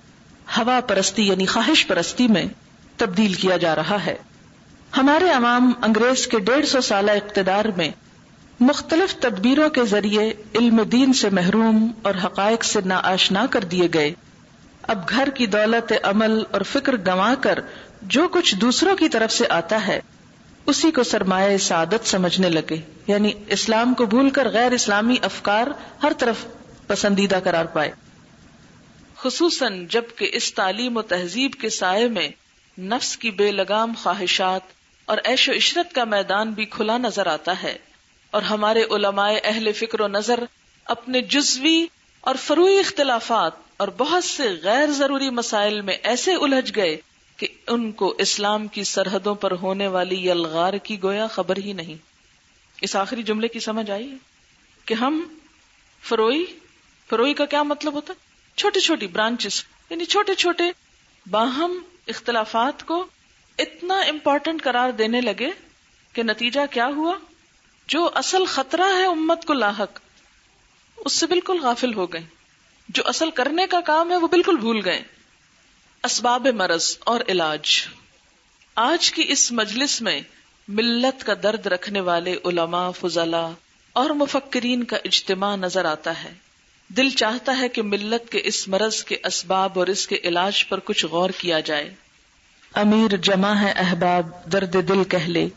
ہوا پرستی یعنی خواہش پرستی میں تبدیل کیا جا رہا ہے۔ ہمارے عوام انگریز کے ڈیڑھ سو سالہ اقتدار میں مختلف تدبیروں کے ذریعے علم دین سے محروم اور حقائق سے نا آشنا کر دیے گئے۔ اب گھر کی دولت، عمل اور فکر گنوا کر جو کچھ دوسروں کی طرف سے آتا ہے، اسی کو سرمایہ سعادت سمجھنے لگے۔ یعنی اسلام کو بھول کر غیر اسلامی افکار ہر طرف پسندیدہ قرار پائے۔ خصوصاً جبکہ اس تعلیم و تہذیب کے سائے میں نفس کی بے لگام خواہشات اور ایش و عشرت کا میدان بھی کھلا نظر آتا ہے۔ اور ہمارے علماء اہل فکر و نظر اپنے جزوی اور فروئی اختلافات اور بہت سے غیر ضروری مسائل میں ایسے الجھ گئے کہ ان کو اسلام کی سرحدوں پر ہونے والی یلغار کی گویا خبر ہی نہیں۔ اس آخری جملے کی سمجھ آئی کہ ہم فروئی فروئی کا کیا مطلب ہوتا؟ چھوٹی چھوٹی برانچز یعنی چھوٹے چھوٹے باہم اختلافات کو اتنا امپورٹنٹ قرار دینے لگے کہ نتیجہ کیا ہوا؟ جو اصل خطرہ ہے امت کو لاحق، اس سے بالکل غافل ہو گئے۔ جو اصل کرنے کا کام ہے وہ بالکل بھول گئے۔ اسباب مرض اور علاج۔ آج کی اس مجلس میں ملت کا درد رکھنے والے علماء فضلا اور مفکرین کا اجتماع نظر آتا ہے۔ دل چاہتا ہے کہ ملت کے اس مرض کے اسباب اور اس کے علاج پر کچھ غور کیا جائے۔ امیر جمع ہے احباب درد دل کہہ لے،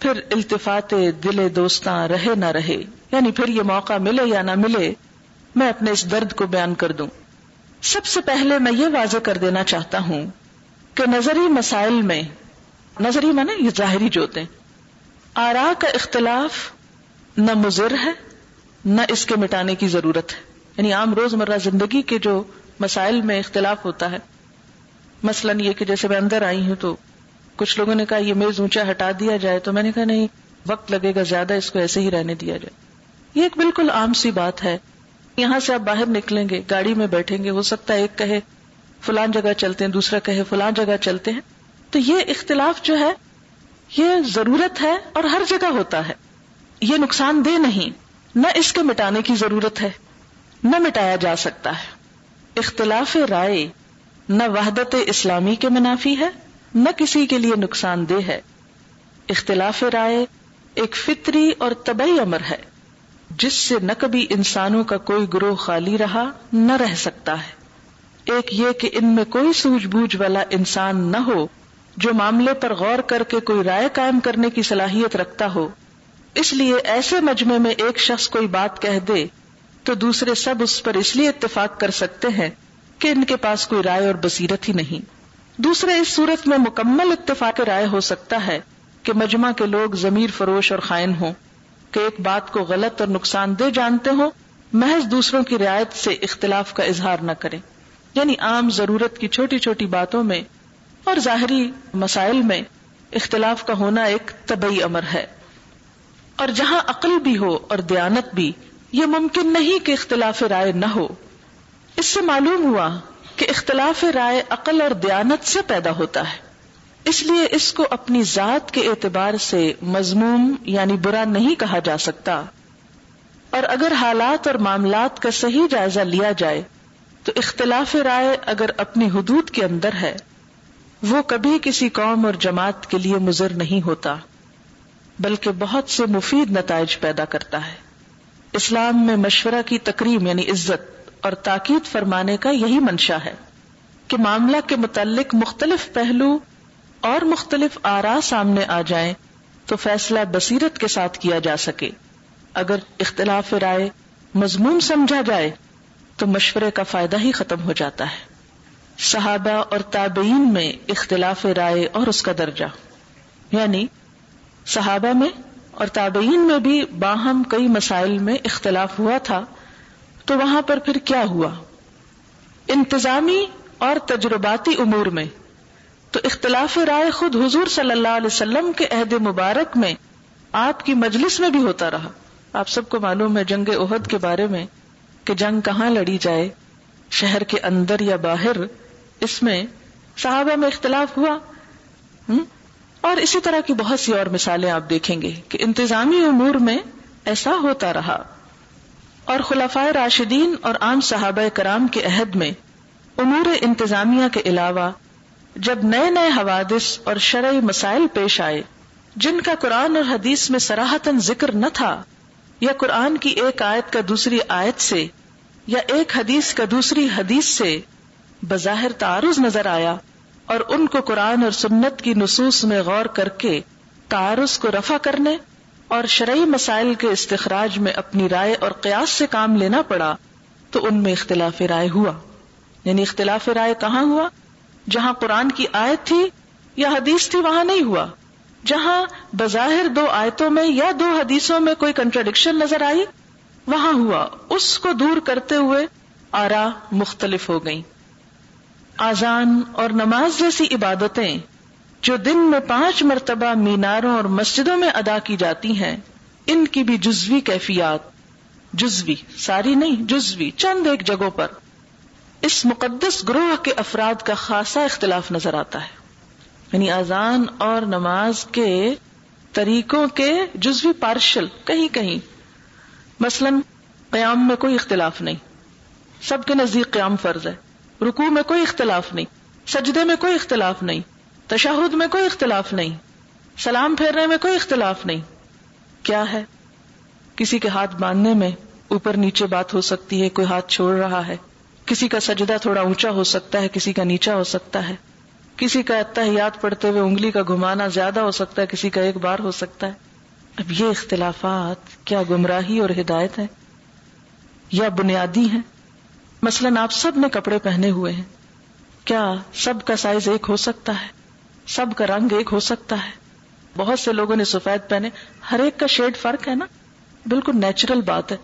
پھر التفات دل دوستاں رہے نہ رہے۔ یعنی پھر یہ موقع ملے یا نہ ملے، میں اپنے اس درد کو بیان کر دوں۔ سب سے پہلے میں یہ واضح کر دینا چاہتا ہوں کہ نظری مسائل میں، نظری مانے یہ ظاہری جوتے آرا کا اختلاف نہ مضر ہے، نہ اس کے مٹانے کی ضرورت ہے۔ یعنی عام روز مرہ زندگی کے جو مسائل میں اختلاف ہوتا ہے، مثلاً یہ کہ جیسے میں اندر آئی ہوں تو کچھ لوگوں نے کہا یہ میز اونچا ہٹا دیا جائے تو میں نے کہا نہیں، وقت لگے گا زیادہ اس کو ایسے ہی رہنے دیا جائے۔ یہ ایک بالکل عام سی بات ہے۔ یہاں سے آپ باہر نکلیں گے، گاڑی میں بیٹھیں گے، ہو سکتا ہے ایک کہے، فلان جگہ چلتے ہیں، دوسرا کہے، فلان جگہ چلتے ہیں۔ تو یہ اختلاف جو ہے، یہ ضرورت ہے اور ہر جگہ ہوتا ہے۔ یہ نقصان دہ نہیں، نہ اس کے مٹانے کی ضرورت ہے، نہ مٹایا جا سکتا ہے۔ اختلاف رائے نہ وحدت اسلامی کے منافی ہے، نہ کسی کے لیے نقصان دہ ہے۔ اختلاف رائے ایک فطری اور طبی امر ہے۔ جس سے نہ کبھی انسانوں کا کوئی گروہ خالی رہا، نہ رہ سکتا ہے۔ ایک یہ کہ ان میں کوئی سوجھ بوجھ والا انسان نہ ہو، جو معاملے پر غور کر کے کوئی رائے قائم کرنے کی صلاحیت رکھتا ہو۔ اس لیے ایسے مجمع میں ایک شخص کوئی بات کہہ دے، تو دوسرے سب اس پر اس لیے اتفاق کر سکتے ہیں کہ ان کے پاس کوئی رائے اور بصیرت ہی نہیں۔ دوسرے اس صورت میں مکمل اتفاق رائے ہو سکتا ہے کہ مجمع کے لوگ ضمیر فروش اور خائن ہوں۔ کہ ایک بات کو غلط اور نقصان دہ جانتے ہو محض دوسروں کی رعایت سے اختلاف کا اظہار نہ کریں۔ یعنی عام ضرورت کی چھوٹی چھوٹی باتوں میں اور ظاہری مسائل میں اختلاف کا ہونا ایک طبی امر ہے۔ اور جہاں عقل بھی ہو اور دیانت بھی، یہ ممکن نہیں کہ اختلاف رائے نہ ہو۔ اس سے معلوم ہوا کہ اختلاف رائے عقل اور دیانت سے پیدا ہوتا ہے۔ اس لیے اس کو اپنی ذات کے اعتبار سے مضموم یعنی برا نہیں کہا جا سکتا۔ اور اگر حالات اور معاملات کا صحیح جائزہ لیا جائے، تو اختلاف رائے اگر اپنی حدود کے اندر ہے، وہ کبھی کسی قوم اور جماعت کے لیے مضر نہیں ہوتا، بلکہ بہت سے مفید نتائج پیدا کرتا ہے۔ اسلام میں مشورہ کی تقریم یعنی عزت اور تاکید فرمانے کا یہی منشا ہے کہ معاملہ کے متعلق مختلف پہلو اور مختلف آرا سامنے آ جائیں تو فیصلہ بصیرت کے ساتھ کیا جا سکے۔ اگر اختلاف رائے مضمون سمجھا جائے تو مشورے کا فائدہ ہی ختم ہو جاتا ہے۔ صحابہ اور تابعین میں اختلاف رائے اور اس کا درجہ۔ یعنی صحابہ میں اور تابعین میں بھی باہم کئی مسائل میں اختلاف ہوا تھا، تو وہاں پر پھر کیا ہوا؟ انتظامی اور تجرباتی امور میں تو اختلاف رائے خود حضور صلی اللہ علیہ وسلم کے عہد مبارک میں آپ کی مجلس میں بھی ہوتا رہا۔ آپ سب کو معلوم ہے جنگ عہد کے بارے میں کہ جنگ کہاں لڑی جائے، شہر کے اندر یا باہر، اس میں صحابہ میں اختلاف ہوا۔ اور اسی طرح کی بہت سی اور مثالیں آپ دیکھیں گے کہ انتظامی امور میں ایسا ہوتا رہا۔ اور خلافۂ راشدین اور عام صحابہ کرام کے عہد میں امور انتظامیہ کے علاوہ جب نئے نئے حوادث اور شرعی مسائل پیش آئے، جن کا قرآن اور حدیث میں سراہتن ذکر نہ تھا، یا قرآن کی ایک آیت کا دوسری آیت سے، یا ایک حدیث کا دوسری حدیث سے بظاہر تعارض نظر آیا اور ان کو قرآن اور سنت کی نصوص میں غور کر کے تعارض کو رفع کرنے اور شرعی مسائل کے استخراج میں اپنی رائے اور قیاس سے کام لینا پڑا، تو ان میں اختلاف رائے ہوا۔ یعنی اختلاف رائے کہاں ہوا؟ جہاں قرآن کی آیت تھی یا حدیث تھی، وہاں نہیں ہوا۔ جہاں بظاہر دو آیتوں میں یا دو حدیثوں میں کوئی کنٹرڈکشن نظر آئی، وہاں ہوا۔ اس کو دور کرتے ہوئے آرا مختلف ہو گئی آزان اور نماز جیسی عبادتیں جو دن میں پانچ مرتبہ میناروں اور مسجدوں میں ادا کی جاتی ہیں، ان کی بھی جزوی کیفیات۔ جزوی، ساری نہیں، جزوی، چند ایک جگہوں پر۔ اس مقدس گروہ کے افراد کا خاصا اختلاف نظر آتا ہے۔ یعنی اذان اور نماز کے طریقوں کے جزوی پارشل کہیں کہیں۔ مثلا قیام میں کوئی اختلاف نہیں۔ سب کے نزدیک قیام فرض ہے۔ رکو میں کوئی اختلاف نہیں۔ سجدے میں کوئی اختلاف نہیں۔ تشاہد میں کوئی اختلاف نہیں۔ سلام پھیرنے میں کوئی اختلاف نہیں۔ کیا ہے؟ کسی کے ہاتھ باندھنے میں اوپر نیچے بات ہو سکتی ہے، کوئی ہاتھ چھوڑ رہا ہے۔ کسی کا سجدہ تھوڑا اونچا ہو سکتا ہے، کسی کا نیچا ہو سکتا ہے۔ کسی کا اتحیات پڑھتے ہوئے انگلی کا گھمانا زیادہ ہو سکتا ہے، کسی کا ایک بار ہو سکتا ہے۔ اب یہ اختلافات کیا گمراہی اور ہدایت ہے یا بنیادی ہیں؟ مثلا آپ سب نے کپڑے پہنے ہوئے ہیں۔ کیا سب کا سائز ایک ہو سکتا ہے؟ سب کا رنگ ایک ہو سکتا ہے۔ بہت سے لوگوں نے سفید پہنے۔ ہر ایک کا شیڈ فرق ہے نا؟ بالکل نیچرل بات ہے۔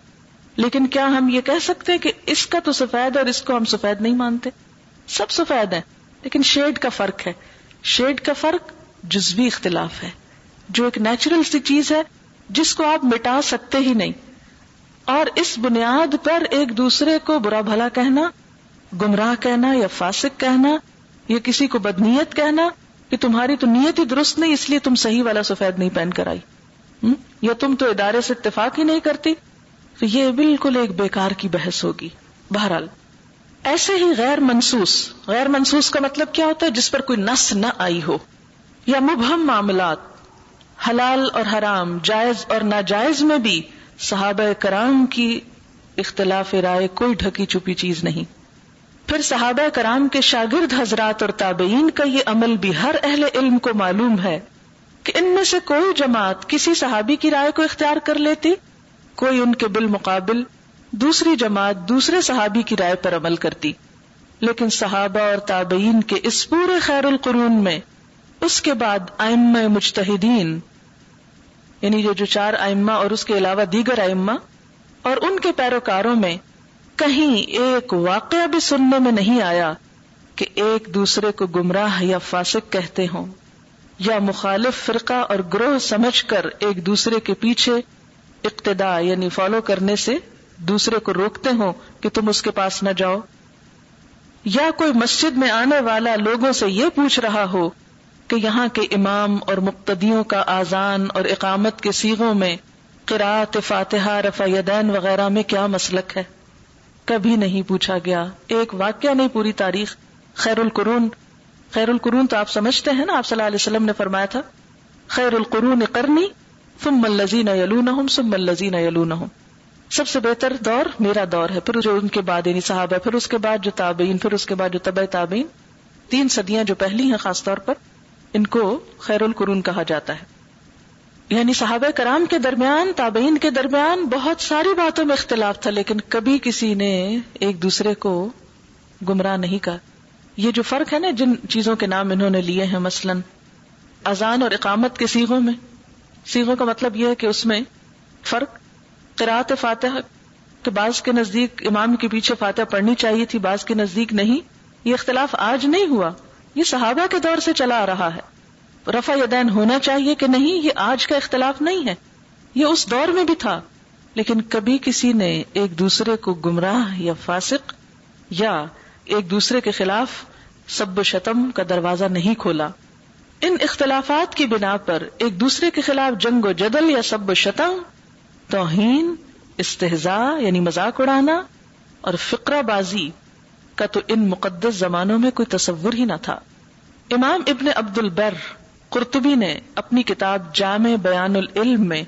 لیکن کیا ہم یہ کہہ سکتے ہیں کہ اس کا تو سفید اور اس کو ہم سفید نہیں مانتے؟ سب سفید ہیں، لیکن شیڈ کا فرق ہے۔ شیڈ کا فرق جزوی اختلاف ہے۔ جو ایک نیچرل سی چیز ہے، جس کو آپ مٹا سکتے ہی نہیں۔ اور اس بنیاد پر ایک دوسرے کو برا بھلا کہنا، گمراہ کہنا یا فاسق کہنا، یا کسی کو بدنیت کہنا کہ تمہاری تو نیت ہی درست نہیں، اس لیے تم صحیح والا سفید نہیں پہن کر آئی۔ یا تم تو ادارے سے اتفاق ہی نہیں کرتی۔ تو یہ بالکل ایک بیکار کی بحث ہوگی۔ بہرحال، ایسے ہی غیر منسوس غیر منسوس کا مطلب کیا ہوتا ہے؟ جس پر کوئی نس نہ آئی ہو۔ یا مبہم معاملات، حلال اور حرام، جائز اور ناجائز میں بھی صحابہ کرام کی اختلاف رائے کوئی ڈھکی چھپی چیز نہیں۔ پھر صحابہ کرام کے شاگرد حضرات اور تابعین کا یہ عمل بھی ہر اہل علم کو معلوم ہے کہ ان میں سے کوئی جماعت کسی صحابی کی رائے کو اختیار کر لیتی۔ کوئی ان کے بالمقابل دوسری جماعت دوسرے صحابی کی رائے پر عمل کرتی۔ لیکن صحابہ اور تابعین کے اس پورے خیر القرون میں، اس کے بعد ائمہ مجتہدین یعنی جو جو چار ائمہ اور اس کے علاوہ دیگر ائمہ اور ان کے پیروکاروں میں کہیں ایک واقعہ بھی سننے میں نہیں آیا کہ ایک دوسرے کو گمراہ یا فاسق کہتے ہوں یا مخالف فرقہ اور گروہ سمجھ کر ایک دوسرے کے پیچھے اقتدا یعنی فالو کرنے سے دوسرے کو روکتے ہوں کہ تم اس کے پاس نہ جاؤ۔ یا کوئی مسجد میں آنے والا لوگوں سے یہ پوچھ رہا ہو کہ یہاں کے امام اور مقتدیوں کا آزان اور اقامت کے سیغوں میں قرآت فاتحہ، رفع یدین وغیرہ میں کیا مسلک ہے؟ کبھی نہیں پوچھا گیا۔ ایک واقعہ نہیں، پوری تاریخ۔ خیر القرون خیر القرون تو آپ سمجھتے ہیں نا، آپ صلی اللہ علیہ وسلم نے فرمایا تھا۔ خیر القرون کرنی ثم الذین یلونہم، ثم الذین یلونہم۔ سب سے بہتر دور میرا دور ہے، پھر جو ان کے بعد یعنی صحابہ، پھر اس کے بعد جو تابعین، پھر اس کے بعد جو طبع تابعین۔ تین صدیاں جو پہلی ہیں خاص طور پر، ان کو خیر القرون کہا جاتا ہے۔ یعنی صحابہ کرام کے درمیان، تابعین کے درمیان بہت ساری باتوں میں اختلاف تھا، لیکن کبھی کسی نے ایک دوسرے کو گمراہ نہیں کہا۔ یہ جو فرق ہے نا، جن چیزوں کے نام انہوں نے لیے ہیں، مثلاً اذان اور اقامت کے سیغوں میں سیغوں کا مطلب یہ ہے کہ اس میں فرق قرآت فاتح کہ بعض کے نزدیک امام کے پیچھے فاتح پڑھنی چاہیے تھی، بعض کے نزدیک نہیں۔ یہ اختلاف آج نہیں ہوا۔ یہ صحابہ کے دور سے چلا آ رہا ہے۔ رفع یدین ہونا چاہیے کہ نہیں، یہ آج کا اختلاف نہیں ہے۔ یہ اس دور میں بھی تھا۔ لیکن کبھی کسی نے ایک دوسرے کو گمراہ یا فاسق یا ایک دوسرے کے خلاف سب و شتم کا دروازہ نہیں کھولا۔ ان اختلافات کی بنا پر ایک دوسرے کے خلاف جنگ و جدل یا سب و شتم، توہین استحزا یعنی مذاق اڑانا اور فقرہ بازی کا تو ان مقدس زمانوں میں کوئی تصور ہی نہ تھا۔ امام ابن عبد البر قرطبی نے اپنی کتاب جامع بیان العلم میں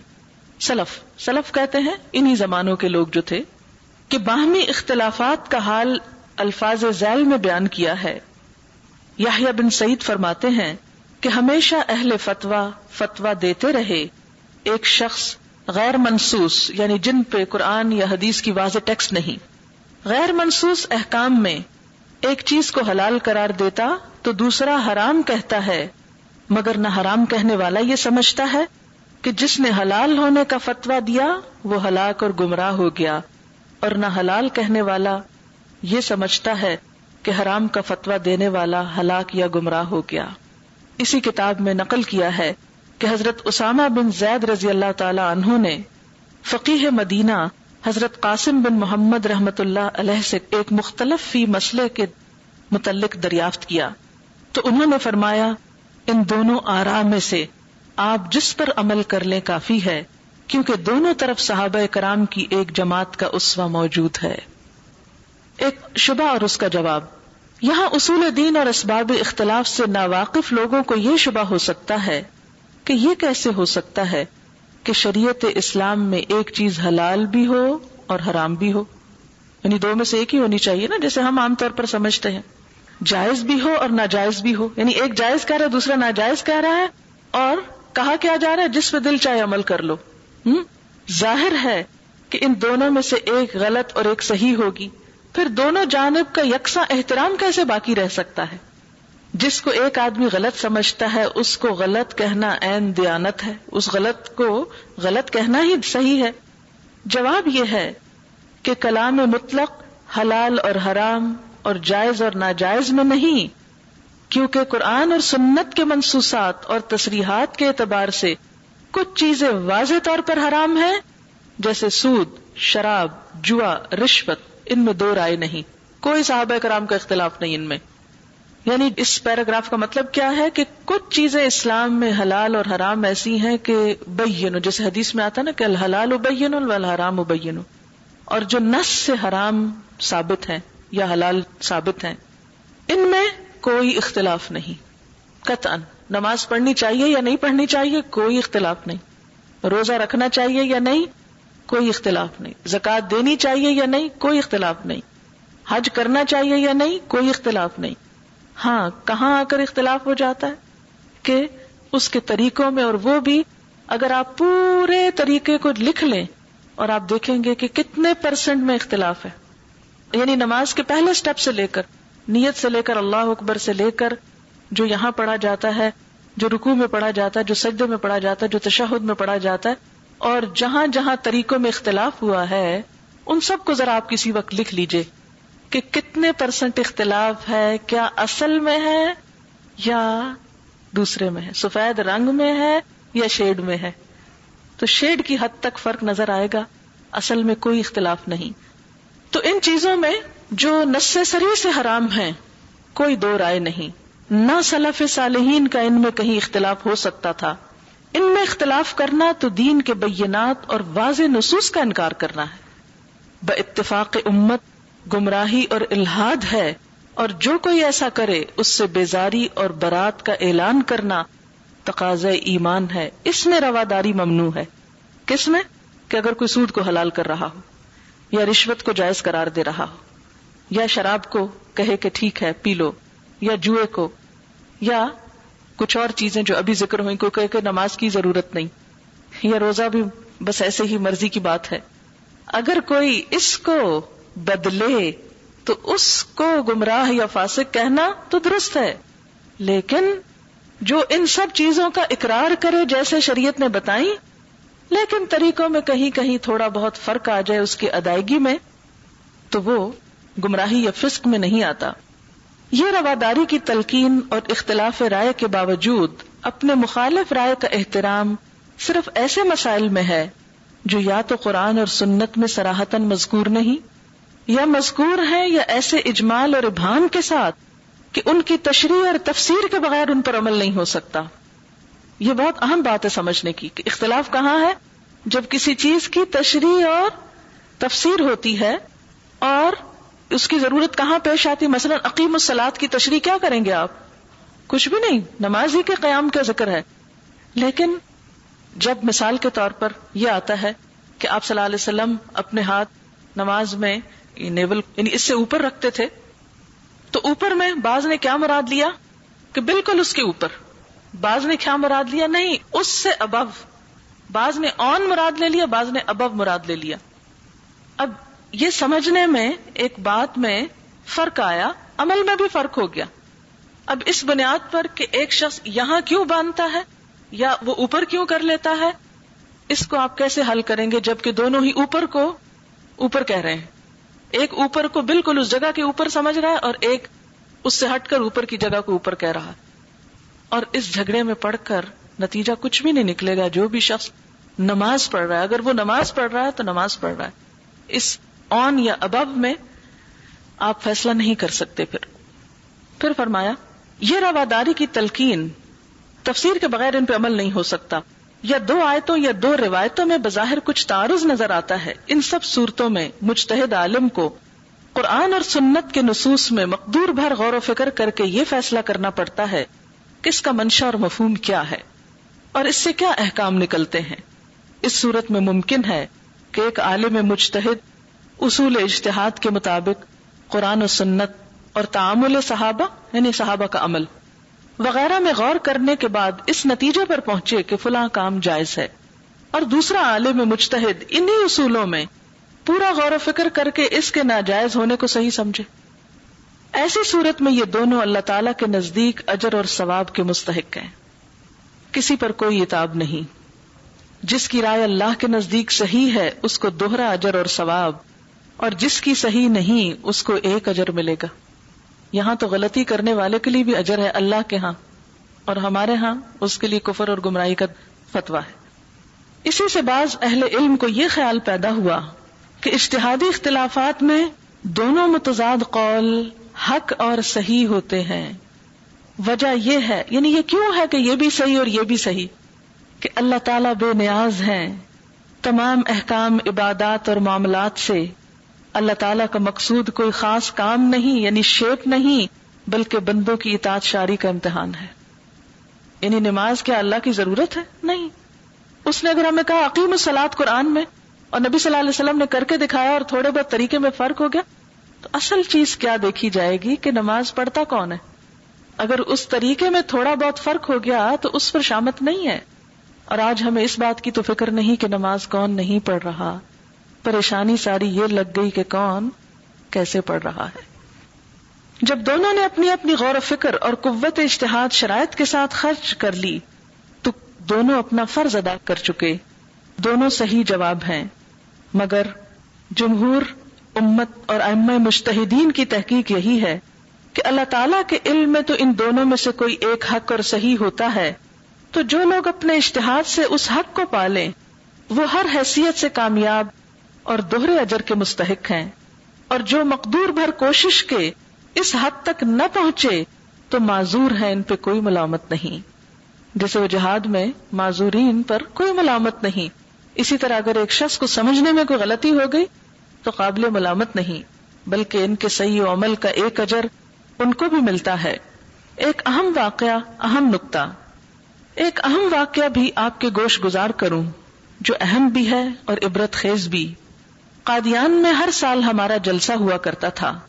سلف سلف کہتے ہیں، انہی زمانوں کے لوگ جو تھے، کہ باہمی اختلافات کا حال الفاظ ذیل میں بیان کیا ہے۔ یاہیا بن سعید فرماتے ہیں کہ ہمیشہ اہل فتوا فتوا دیتے رہے۔ ایک شخص غیر منسوس یعنی جن پہ قرآن یا حدیث کی واضح ٹیکسٹ نہیں۔ غیر منسوس احکام میں ایک چیز کو حلال قرار دیتا تو دوسرا حرام کہتا ہے۔ مگر نہ حرام کہنے والا یہ سمجھتا ہے کہ جس نے حلال ہونے کا فتوا دیا، وہ ہلاک اور گمراہ ہو گیا۔ اور نہ حلال کہنے والا یہ سمجھتا ہے کہ حرام کا فتوا دینے والا ہلاک یا گمراہ ہو گیا۔ اسی کتاب میں نقل کیا ہے کہ حضرت اسامہ بن زید رضی اللہ تعالی عنہ نے فقیح مدینہ حضرت قاسم بن محمد رحمت اللہ علیہ سے ایک مختلف فی مسئلے کے متعلق دریافت کیا۔ تو انہوں نے فرمایا، ان دونوں آرام میں سے آپ جس پر عمل کر لیں کافی ہے، کیونکہ دونوں طرف صحابہ کرام کی ایک جماعت کا اسوا موجود ہے۔ ایک شبہ اور اس کا جواب۔ یہاں اصول دین اور اسباب اختلاف سے ناواقف لوگوں کو یہ شبہ ہو سکتا ہے کہ یہ کیسے ہو سکتا ہے کہ شریعت اسلام میں ایک چیز حلال بھی ہو اور حرام بھی ہو۔ یعنی دو میں سے ایک ہی ہونی چاہیے نا، جیسے ہم عام طور پر سمجھتے ہیں۔ جائز بھی ہو اور ناجائز بھی ہو۔ یعنی ایک جائز کہہ رہا ہے، دوسرا ناجائز کہہ رہا ہے اور کہا کیا جا رہا ہے، جس پہ دل چاہے عمل کر لو۔ ہم؟ ظاہر ہے کہ ان دونوں میں سے ایک غلط اور ایک صحیح ہوگی۔ پھر دونوں جانب کا یکساں احترام کیسے باقی رہ سکتا ہے؟ جس کو ایک آدمی غلط سمجھتا ہے، اس کو غلط کہنا این دیانت ہے۔ اس غلط کو غلط کہنا ہی صحیح ہے۔ جواب یہ ہے کہ کلام مطلق حلال اور حرام اور جائز اور ناجائز میں نہیں، کیونکہ قرآن اور سنت کے منصوصات اور تصریحات کے اعتبار سے کچھ چیزیں واضح طور پر حرام ہیں، جیسے سود، شراب، جوا، رشوت۔ ان میں دو رائے نہیں۔ کوئی صحابہ کرام کا اختلاف نہیں ان میں۔ یعنی اس پیراگراف کا مطلب کیا ہے کہ کچھ چیزیں اسلام میں حلال اور حرام ایسی ہیں کہ بین جیسے حدیث میں آتا نا کہ الحلال ابین الحرام ابین اور جو نس سے حرام ثابت ہیں یا حلال ثابت ہیں، ان میں کوئی اختلاف نہیں۔ قطعا، نماز پڑھنی چاہیے یا نہیں پڑھنی چاہیے، کوئی اختلاف نہیں۔ روزہ رکھنا چاہیے یا نہیں کوئی اختلاف نہیں۔ زکات دینی چاہیے یا نہیں، کوئی اختلاف نہیں۔ حج کرنا چاہیے یا نہیں، کوئی اختلاف نہیں۔ ہاں کہاں آ کر اختلاف ہو جاتا ہے؟ کہ اس کے طریقوں میں اور وہ بھی اگر آپ پورے طریقے کو لکھ لیں اور آپ دیکھیں گے کہ کتنے پرسنٹ میں اختلاف ہے۔ یعنی نماز کے پہلے سٹیپ سے لے کر، نیت سے لے کر، اللہ اکبر سے لے کر جو یہاں پڑھا جاتا ہے، جو رکو میں پڑھا جاتا ہے، جو سجدے میں پڑھا جاتا ہے، جو تشہد میں پڑھا جاتا ہے اور جہاں جہاں طریقوں میں اختلاف ہوا ہے، ان سب کو ذرا آپ کسی وقت لکھ لیجیے کہ کتنے پرسنٹ اختلاف ہے، کیا اصل میں ہے یا دوسرے میں ہے؟ سفید رنگ میں ہے یا شیڈ میں ہے؟ تو شیڈ کی حد تک فرق نظر آئے گا، اصل میں کوئی اختلاف نہیں۔ تو ان چیزوں میں جو نس سری سے حرام ہے کوئی دو رائے نہیں۔ نہ سلف صالحین کا ان میں کہیں اختلاف ہو سکتا تھا۔ ان میں اختلاف کرنا تو دین کے بینات اور واضح نصوص کا انکار کرنا ہے۔ ب اتفاق امت، گمراہی اور الحاد ہے اور جو کوئی ایسا کرے، اس سے بیزاری اور برات کا اعلان کرنا تقاض ایمان ہے۔ اس میں رواداری ممنوع ہے۔ کس میں؟ کہ اگر کوئی سود کو حلال کر رہا ہو، یا رشوت کو جائز قرار دے رہا ہو، یا شراب کو کہے کہ ٹھیک ہے، پی لو، یا جوئے کو، یا کچھ اور چیزیں جو ابھی ذکر ہوئی کو کہ نماز کی ضرورت نہیں۔ یا روزہ بھی بس ایسے ہی مرضی کی بات ہے۔ اگر کوئی اس کو بدلے، تو اس کو گمراہ یا فاسق کہنا تو درست ہے۔ لیکن جو ان سب چیزوں کا اقرار کرے جیسے شریعت نے بتائی، لیکن طریقوں میں کہیں کہیں تھوڑا بہت فرق آ جائے اس کی ادائیگی میں، تو وہ گمراہی یا فسق میں نہیں آتا۔ یہ رواداری کی تلقین اور اختلاف رائے کے باوجود اپنے مخالف رائے کا احترام صرف ایسے مسائل میں ہے جو یا تو قرآن اور سنت میں سراہتن مذکور نہیں، یا مذکور ہے یا ایسے اجمال اور ابہام کے ساتھ کہ ان کی تشریح اور تفسیر کے بغیر ان پر عمل نہیں ہو سکتا۔ یہ بہت اہم بات ہے سمجھنے کی کہ اختلاف کہاں ہے؟ جب کسی چیز کی تشریح اور تفسیر ہوتی ہے اور اس کی ضرورت کہاں پیش آتی؟ مثلا عقیم السلاد کی تشریح کیا کریں گے آپ؟ کچھ بھی نہیں، نماز ہی کے قیام کا ذکر ہے۔ لیکن جب مثال کے طور پر یہ آتا ہے کہ آپ صلی اللہ علیہ وسلم اپنے ہاتھ نماز میں نیول یعنی اس سے اوپر رکھتے تھے، تو اوپر میں باز نے کیا مراد لیا؟ کہ بالکل اس کے اوپر۔ باز نے کیا مراد لیا؟ نہیں، اس سے ابو باز نے آن مراد لے لیا باز نے ابو مراد لے لیا۔ اب یہ سمجھنے میں ایک بات میں فرق آیا، عمل میں بھی فرق ہو گیا۔ اب اس بنیاد پر کہ ایک شخص یہاں کیوں باندھتا ہے یا وہ اوپر کیوں کر لیتا ہے، اس کو آپ کیسے حل کریں گے جبکہ دونوں ہی اوپر کو اوپر کہہ رہے ہیں۔ ایک اوپر کو بالکل اس جگہ کے اوپر سمجھ رہا ہے اور ایک اس سے ہٹ کر اوپر کی جگہ کو اوپر کہہ رہا اور اس جھگڑے میں پڑھ کر نتیجہ کچھ بھی نہیں نکلے گا۔ جو بھی شخص نماز پڑھ رہا ہے، اگر وہ نماز پڑھ رہا ہے تو نماز پڑھ رہا ہے۔ اس آن یا ابب میں آپ فیصلہ نہیں کر سکتے پھر۔ پھر فرمایا، یہ رواداری کی تلقین تفسیر کے بغیر ان پہ عمل نہیں ہو سکتا۔ یا دو آیتوں یا دو روایتوں میں بظاہر کچھ تعارض نظر آتا ہے۔ ان سب صورتوں میں مجتہد عالم کو قرآن اور سنت کے نصوص میں مقدور بھر غور و فکر کر کے یہ فیصلہ کرنا پڑتا ہے کہ اس کا منشا اور مفہوم کیا ہے اور اس سے کیا احکام نکلتے ہیں۔ اس صورت میں ممکن ہے کہ ایک عالم مجتہد اصول اجتہاد کے مطابق قرآن و سنت اور تعامل صحابہ یعنی صحابہ کا عمل۔ وغیرہ میں غور کرنے کے بعد اس نتیجے پر پہنچے کہ فلاں کام جائز ہے۔ اور دوسرا عالم مجتہد انہی اصولوں میں پورا غور و فکر کر کے اس کے ناجائز ہونے کو صحیح سمجھے۔ ایسی صورت میں یہ دونوں اللہ تعالی کے نزدیک اجر اور ثواب کے مستحق ہیں۔ کسی پر کوئی اتاب نہیں۔ جس کی رائے اللہ کے نزدیک صحیح ہے، اس کو دوہرا اجر اور ثواب اور جس کی صحیح نہیں، اس کو ایک اجر ملے گا۔ یہاں تو غلطی کرنے والے کے لیے بھی اجر ہے اللہ کے ہاں۔ اور ہمارے ہاں اس کے لیے کفر اور گمراہی کا فتوا ہے۔ اسی سے بعض اہل علم کو یہ خیال پیدا ہوا کہ اشتہادی اختلافات میں دونوں متضاد قول حق اور صحیح ہوتے ہیں۔ وجہ یہ ہے یعنی یہ کیوں ہے کہ یہ بھی صحیح اور یہ بھی صحیح؟ کہ اللہ تعالیٰ بے نیاز ہیں۔ تمام احکام، عبادات اور معاملات سے اللہ تعالیٰ کا مقصود کوئی خاص کام نہیں یعنی شیپ نہیں، بلکہ بندوں کی اطاعت شاری کا امتحان ہے۔ یعنی نماز کیا اللہ کی ضرورت ہے؟ نہیں۔ اس نے اگر ہمیں کہا عقیم السلاد قرآن میں، اور نبی صلی اللہ علیہ وسلم نے کر کے دکھایا اور تھوڑے بہت طریقے میں فرق ہو گیا، تو اصل چیز کیا دیکھی جائے گی کہ نماز پڑھتا کون ہے؟ اگر اس طریقے میں تھوڑا بہت فرق ہو گیا تو اس پر شامت نہیں ہے۔ اور آج ہمیں اس بات کی تو فکر نہیں کہ نماز کون نہیں پڑھ رہا۔ پریشانی ساری یہ لگ گئی کہ کون کیسے پڑھ رہا ہے۔ جب دونوں نے اپنی اپنی غور و فکر اور قوت اشتہاد شرائط کے ساتھ خرچ کر لی، تو دونوں اپنا فرض ادا کر چکے۔ دونوں صحیح جواب ہیں، مگر جمہور امت اور ام مشتحدین کی تحقیق یہی ہے کہ اللہ تعالیٰ کے علم میں تو ان دونوں میں سے کوئی ایک حق اور صحیح ہوتا ہے۔ تو جو لوگ اپنے اشتہاد سے اس حق کو پالیں، وہ ہر حیثیت سے کامیاب اور دوہرے اجر کے مستحق ہیں۔ اور جو مقدور بھر کوشش کے اس حد تک نہ پہنچے تو معذور ہے ان پہ کوئی ملامت نہیں۔ جیسے وہ جہاد میں معذورین پر کوئی ملامت نہیں۔ اسی طرح اگر ایک شخص کو سمجھنے میں کوئی غلطی ہو گئی تو قابل ملامت نہیں، بلکہ ان کے صحیح و عمل کا ایک اجر ان کو بھی ملتا ہے۔ ایک اہم واقعہ، اہم نقطہ۔ ایک اہم واقعہ بھی آپ کے گوش گزار کروں، جو اہم بھی ہے اور عبرت خیز بھی۔ قادیان میں ہر سال ہمارا جلسہ ہوا کرتا تھا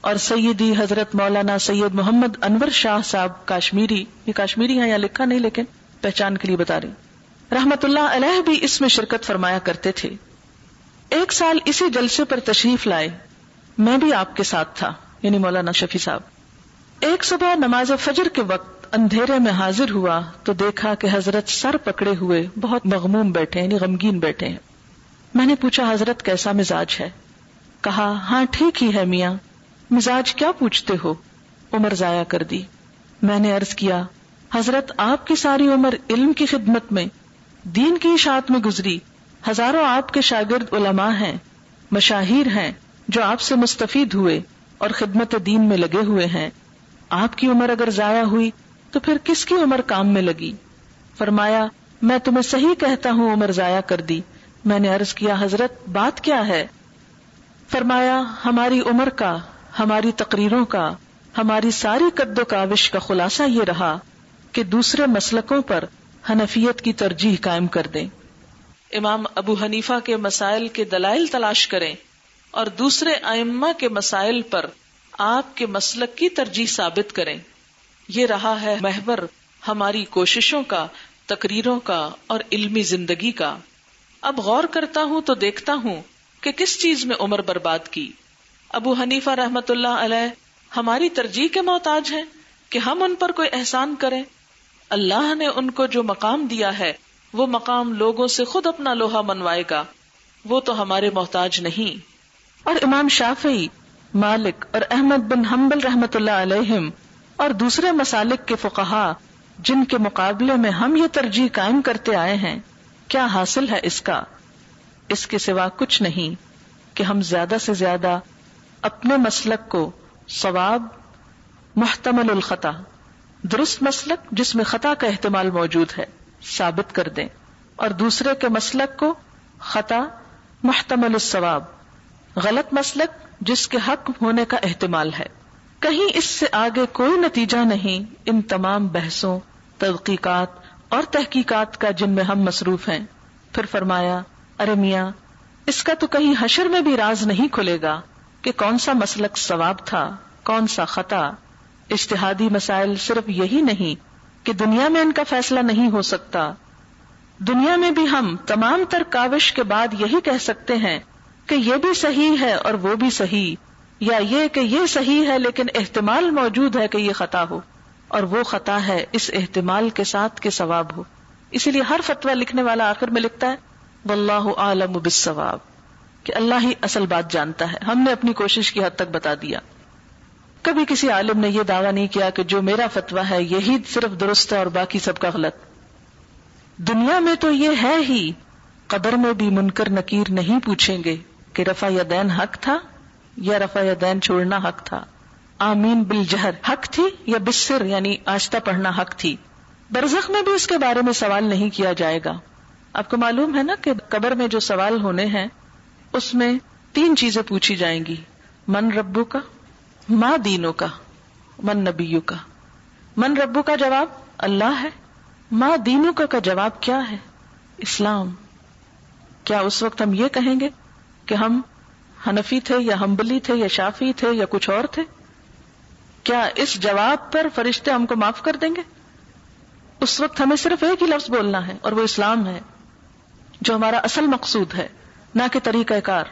اور سیدی حضرت مولانا سید محمد انور شاہ صاحب کاشمیری، یہ کاشمیری ہیں یا لکھا نہیں لیکن پہچان کے لیے بتا رہی رحمت اللہ علیہ بھی اس میں شرکت فرمایا کرتے تھے۔ ایک سال اسی جلسے پر تشریف لائے۔ میں بھی آپ کے ساتھ تھا یعنی مولانا شفیع صاحب۔ ایک صبح نماز فجر کے وقت اندھیرے میں حاضر ہوا تو دیکھا کہ حضرت سر پکڑے ہوئے بہت مغموم بیٹھے یعنی غمگین بیٹھے ہیں۔ میں نے پوچھا، حضرت کیسا مزاج ہے؟ کہا ہاں ٹھیک ہی ہے میاں۔ مزاج کیا پوچھتے ہو؟ عمر ضائع کر دی۔ میں نے ارض کیا، حضرت، آپ کی ساری عمر علم کی خدمت میں، دین کی اشاعت میں گزری۔ ہزاروں آپ کے شاگرد علماء ہیں، مشاہیر ہیں، جو آپ سے مستفید ہوئے اور خدمت دین میں لگے ہوئے ہیں۔ آپ کی عمر اگر ضائع ہوئی، تو پھر کس کی عمر کام میں لگی؟ فرمایا، میں تمہیں صحیح کہتا ہوں، عمر ضائع کر دی۔ میں نے عرض کیا، حضرت، بات کیا ہے؟ فرمایا، ہماری عمر کا، ہماری تقریروں کا، ہماری ساری قد و کاوش کا خلاصہ یہ رہا کہ دوسرے مسلکوں پر حنفیت کی ترجیح قائم کر دیں۔ امام ابو حنیفہ کے مسائل کے دلائل تلاش کریں اور دوسرے ائمہ کے مسائل پر آپ کے مسلک کی ترجیح ثابت کریں۔ یہ رہا ہے محور ہماری کوششوں کا، تقریروں کا اور علمی زندگی کا۔ اب غور کرتا ہوں تو دیکھتا ہوں کہ کس چیز میں عمر برباد کی۔ ابو حنیفہ رحمت اللہ علیہ ہماری ترجیح کے محتاج ہیں کہ ہم ان پر کوئی احسان کریں۔ اللہ نے ان کو جو مقام دیا ہے، وہ مقام لوگوں سے خود اپنا لوہا منوائے گا۔ وہ تو ہمارے محتاج نہیں۔ اور امام شافعی، مالک اور احمد بن حنبل رحمت اللہ علیہم اور دوسرے مسالک کے فقہا جن کے مقابلے میں ہم یہ ترجیح قائم کرتے آئے ہیں۔ کیا حاصل ہے اس کا؟ اس کے سوا کچھ نہیں کہ ہم زیادہ سے زیادہ اپنے مسلک کو ثواب، محتمل الخطا، درست مسلک جس میں خطا کا احتمال موجود ہے، ثابت کر دیں اور دوسرے کے مسلک کو خطا، محتمل الثواب، غلط مسلک جس کے حق ہونے کا احتمال ہے۔ کہیں اس سے آگے کوئی نتیجہ نہیں ان تمام بحثوں، تحقیقات اور تحقیقات کا جن میں ہم مصروف ہیں، پھر فرمایا، ارے میاں، اس کا تو کہیں حشر میں بھی راز نہیں کھلے گا کہ کون سا مسلک ثواب تھا، کون سا خطا۔ اشتہادی مسائل صرف یہی نہیں کہ دنیا میں ان کا فیصلہ نہیں ہو سکتا۔ دنیا میں بھی ہم تمام تر کاوش کے بعد یہی کہہ سکتے ہیں کہ یہ بھی صحیح ہے اور وہ بھی صحیح، یا یہ کہ یہ صحیح ہے لیکن احتمال موجود ہے کہ یہ خطا ہو۔ اور وہ خطا ہے اس احتمال کے ساتھ کے ثواب ہو۔ اسی لیے ہر فتویٰ لکھنے والا آخر میں لکھتا ہے، واللہ عالم بالثواب کہ اللہ ہی اصل بات جانتا ہے۔ ہم نے اپنی کوشش کی، حد تک بتا دیا۔ کبھی کسی عالم نے یہ دعویٰ نہیں کیا کہ جو میرا فتویٰ ہے، یہی صرف درست ہے اور باقی سب کا غلط۔ دنیا میں تو یہ ہے ہی۔ قدر میں بھی منکر نکیر نہیں پوچھیں گے کہ رفا یا دین حق تھا یا رفا یا دین چھوڑنا حق تھا۔ آمین بل جہر حق تھی یا بسر یعنی آستہ پڑھنا حق تھی۔ برزخ میں بھی اس کے بارے میں سوال نہیں کیا جائے گا۔ آپ کو معلوم ہے نا کہ قبر میں جو سوال ہونے ہیں، اس میں تین چیزیں پوچھی جائیں گی۔ من ربو کا ماں دینوں کا من نبیو کا من ربو کا جواب اللہ ہے ماں دینوں کا کا جواب کیا ہے؟ اسلام۔ کیا اس وقت ہم یہ کہیں گے کہ ہم حنفی تھے یا ہمبلی تھے یا شافی تھے یا کچھ اور تھے؟ کیا اس جواب پر فرشتے ہم کو معاف کر دیں گے؟ اس وقت ہمیں صرف ایک ہی لفظ بولنا ہے اور وہ اسلام ہے، جو ہمارا اصل مقصود ہے، نہ کہ طریقہ کار۔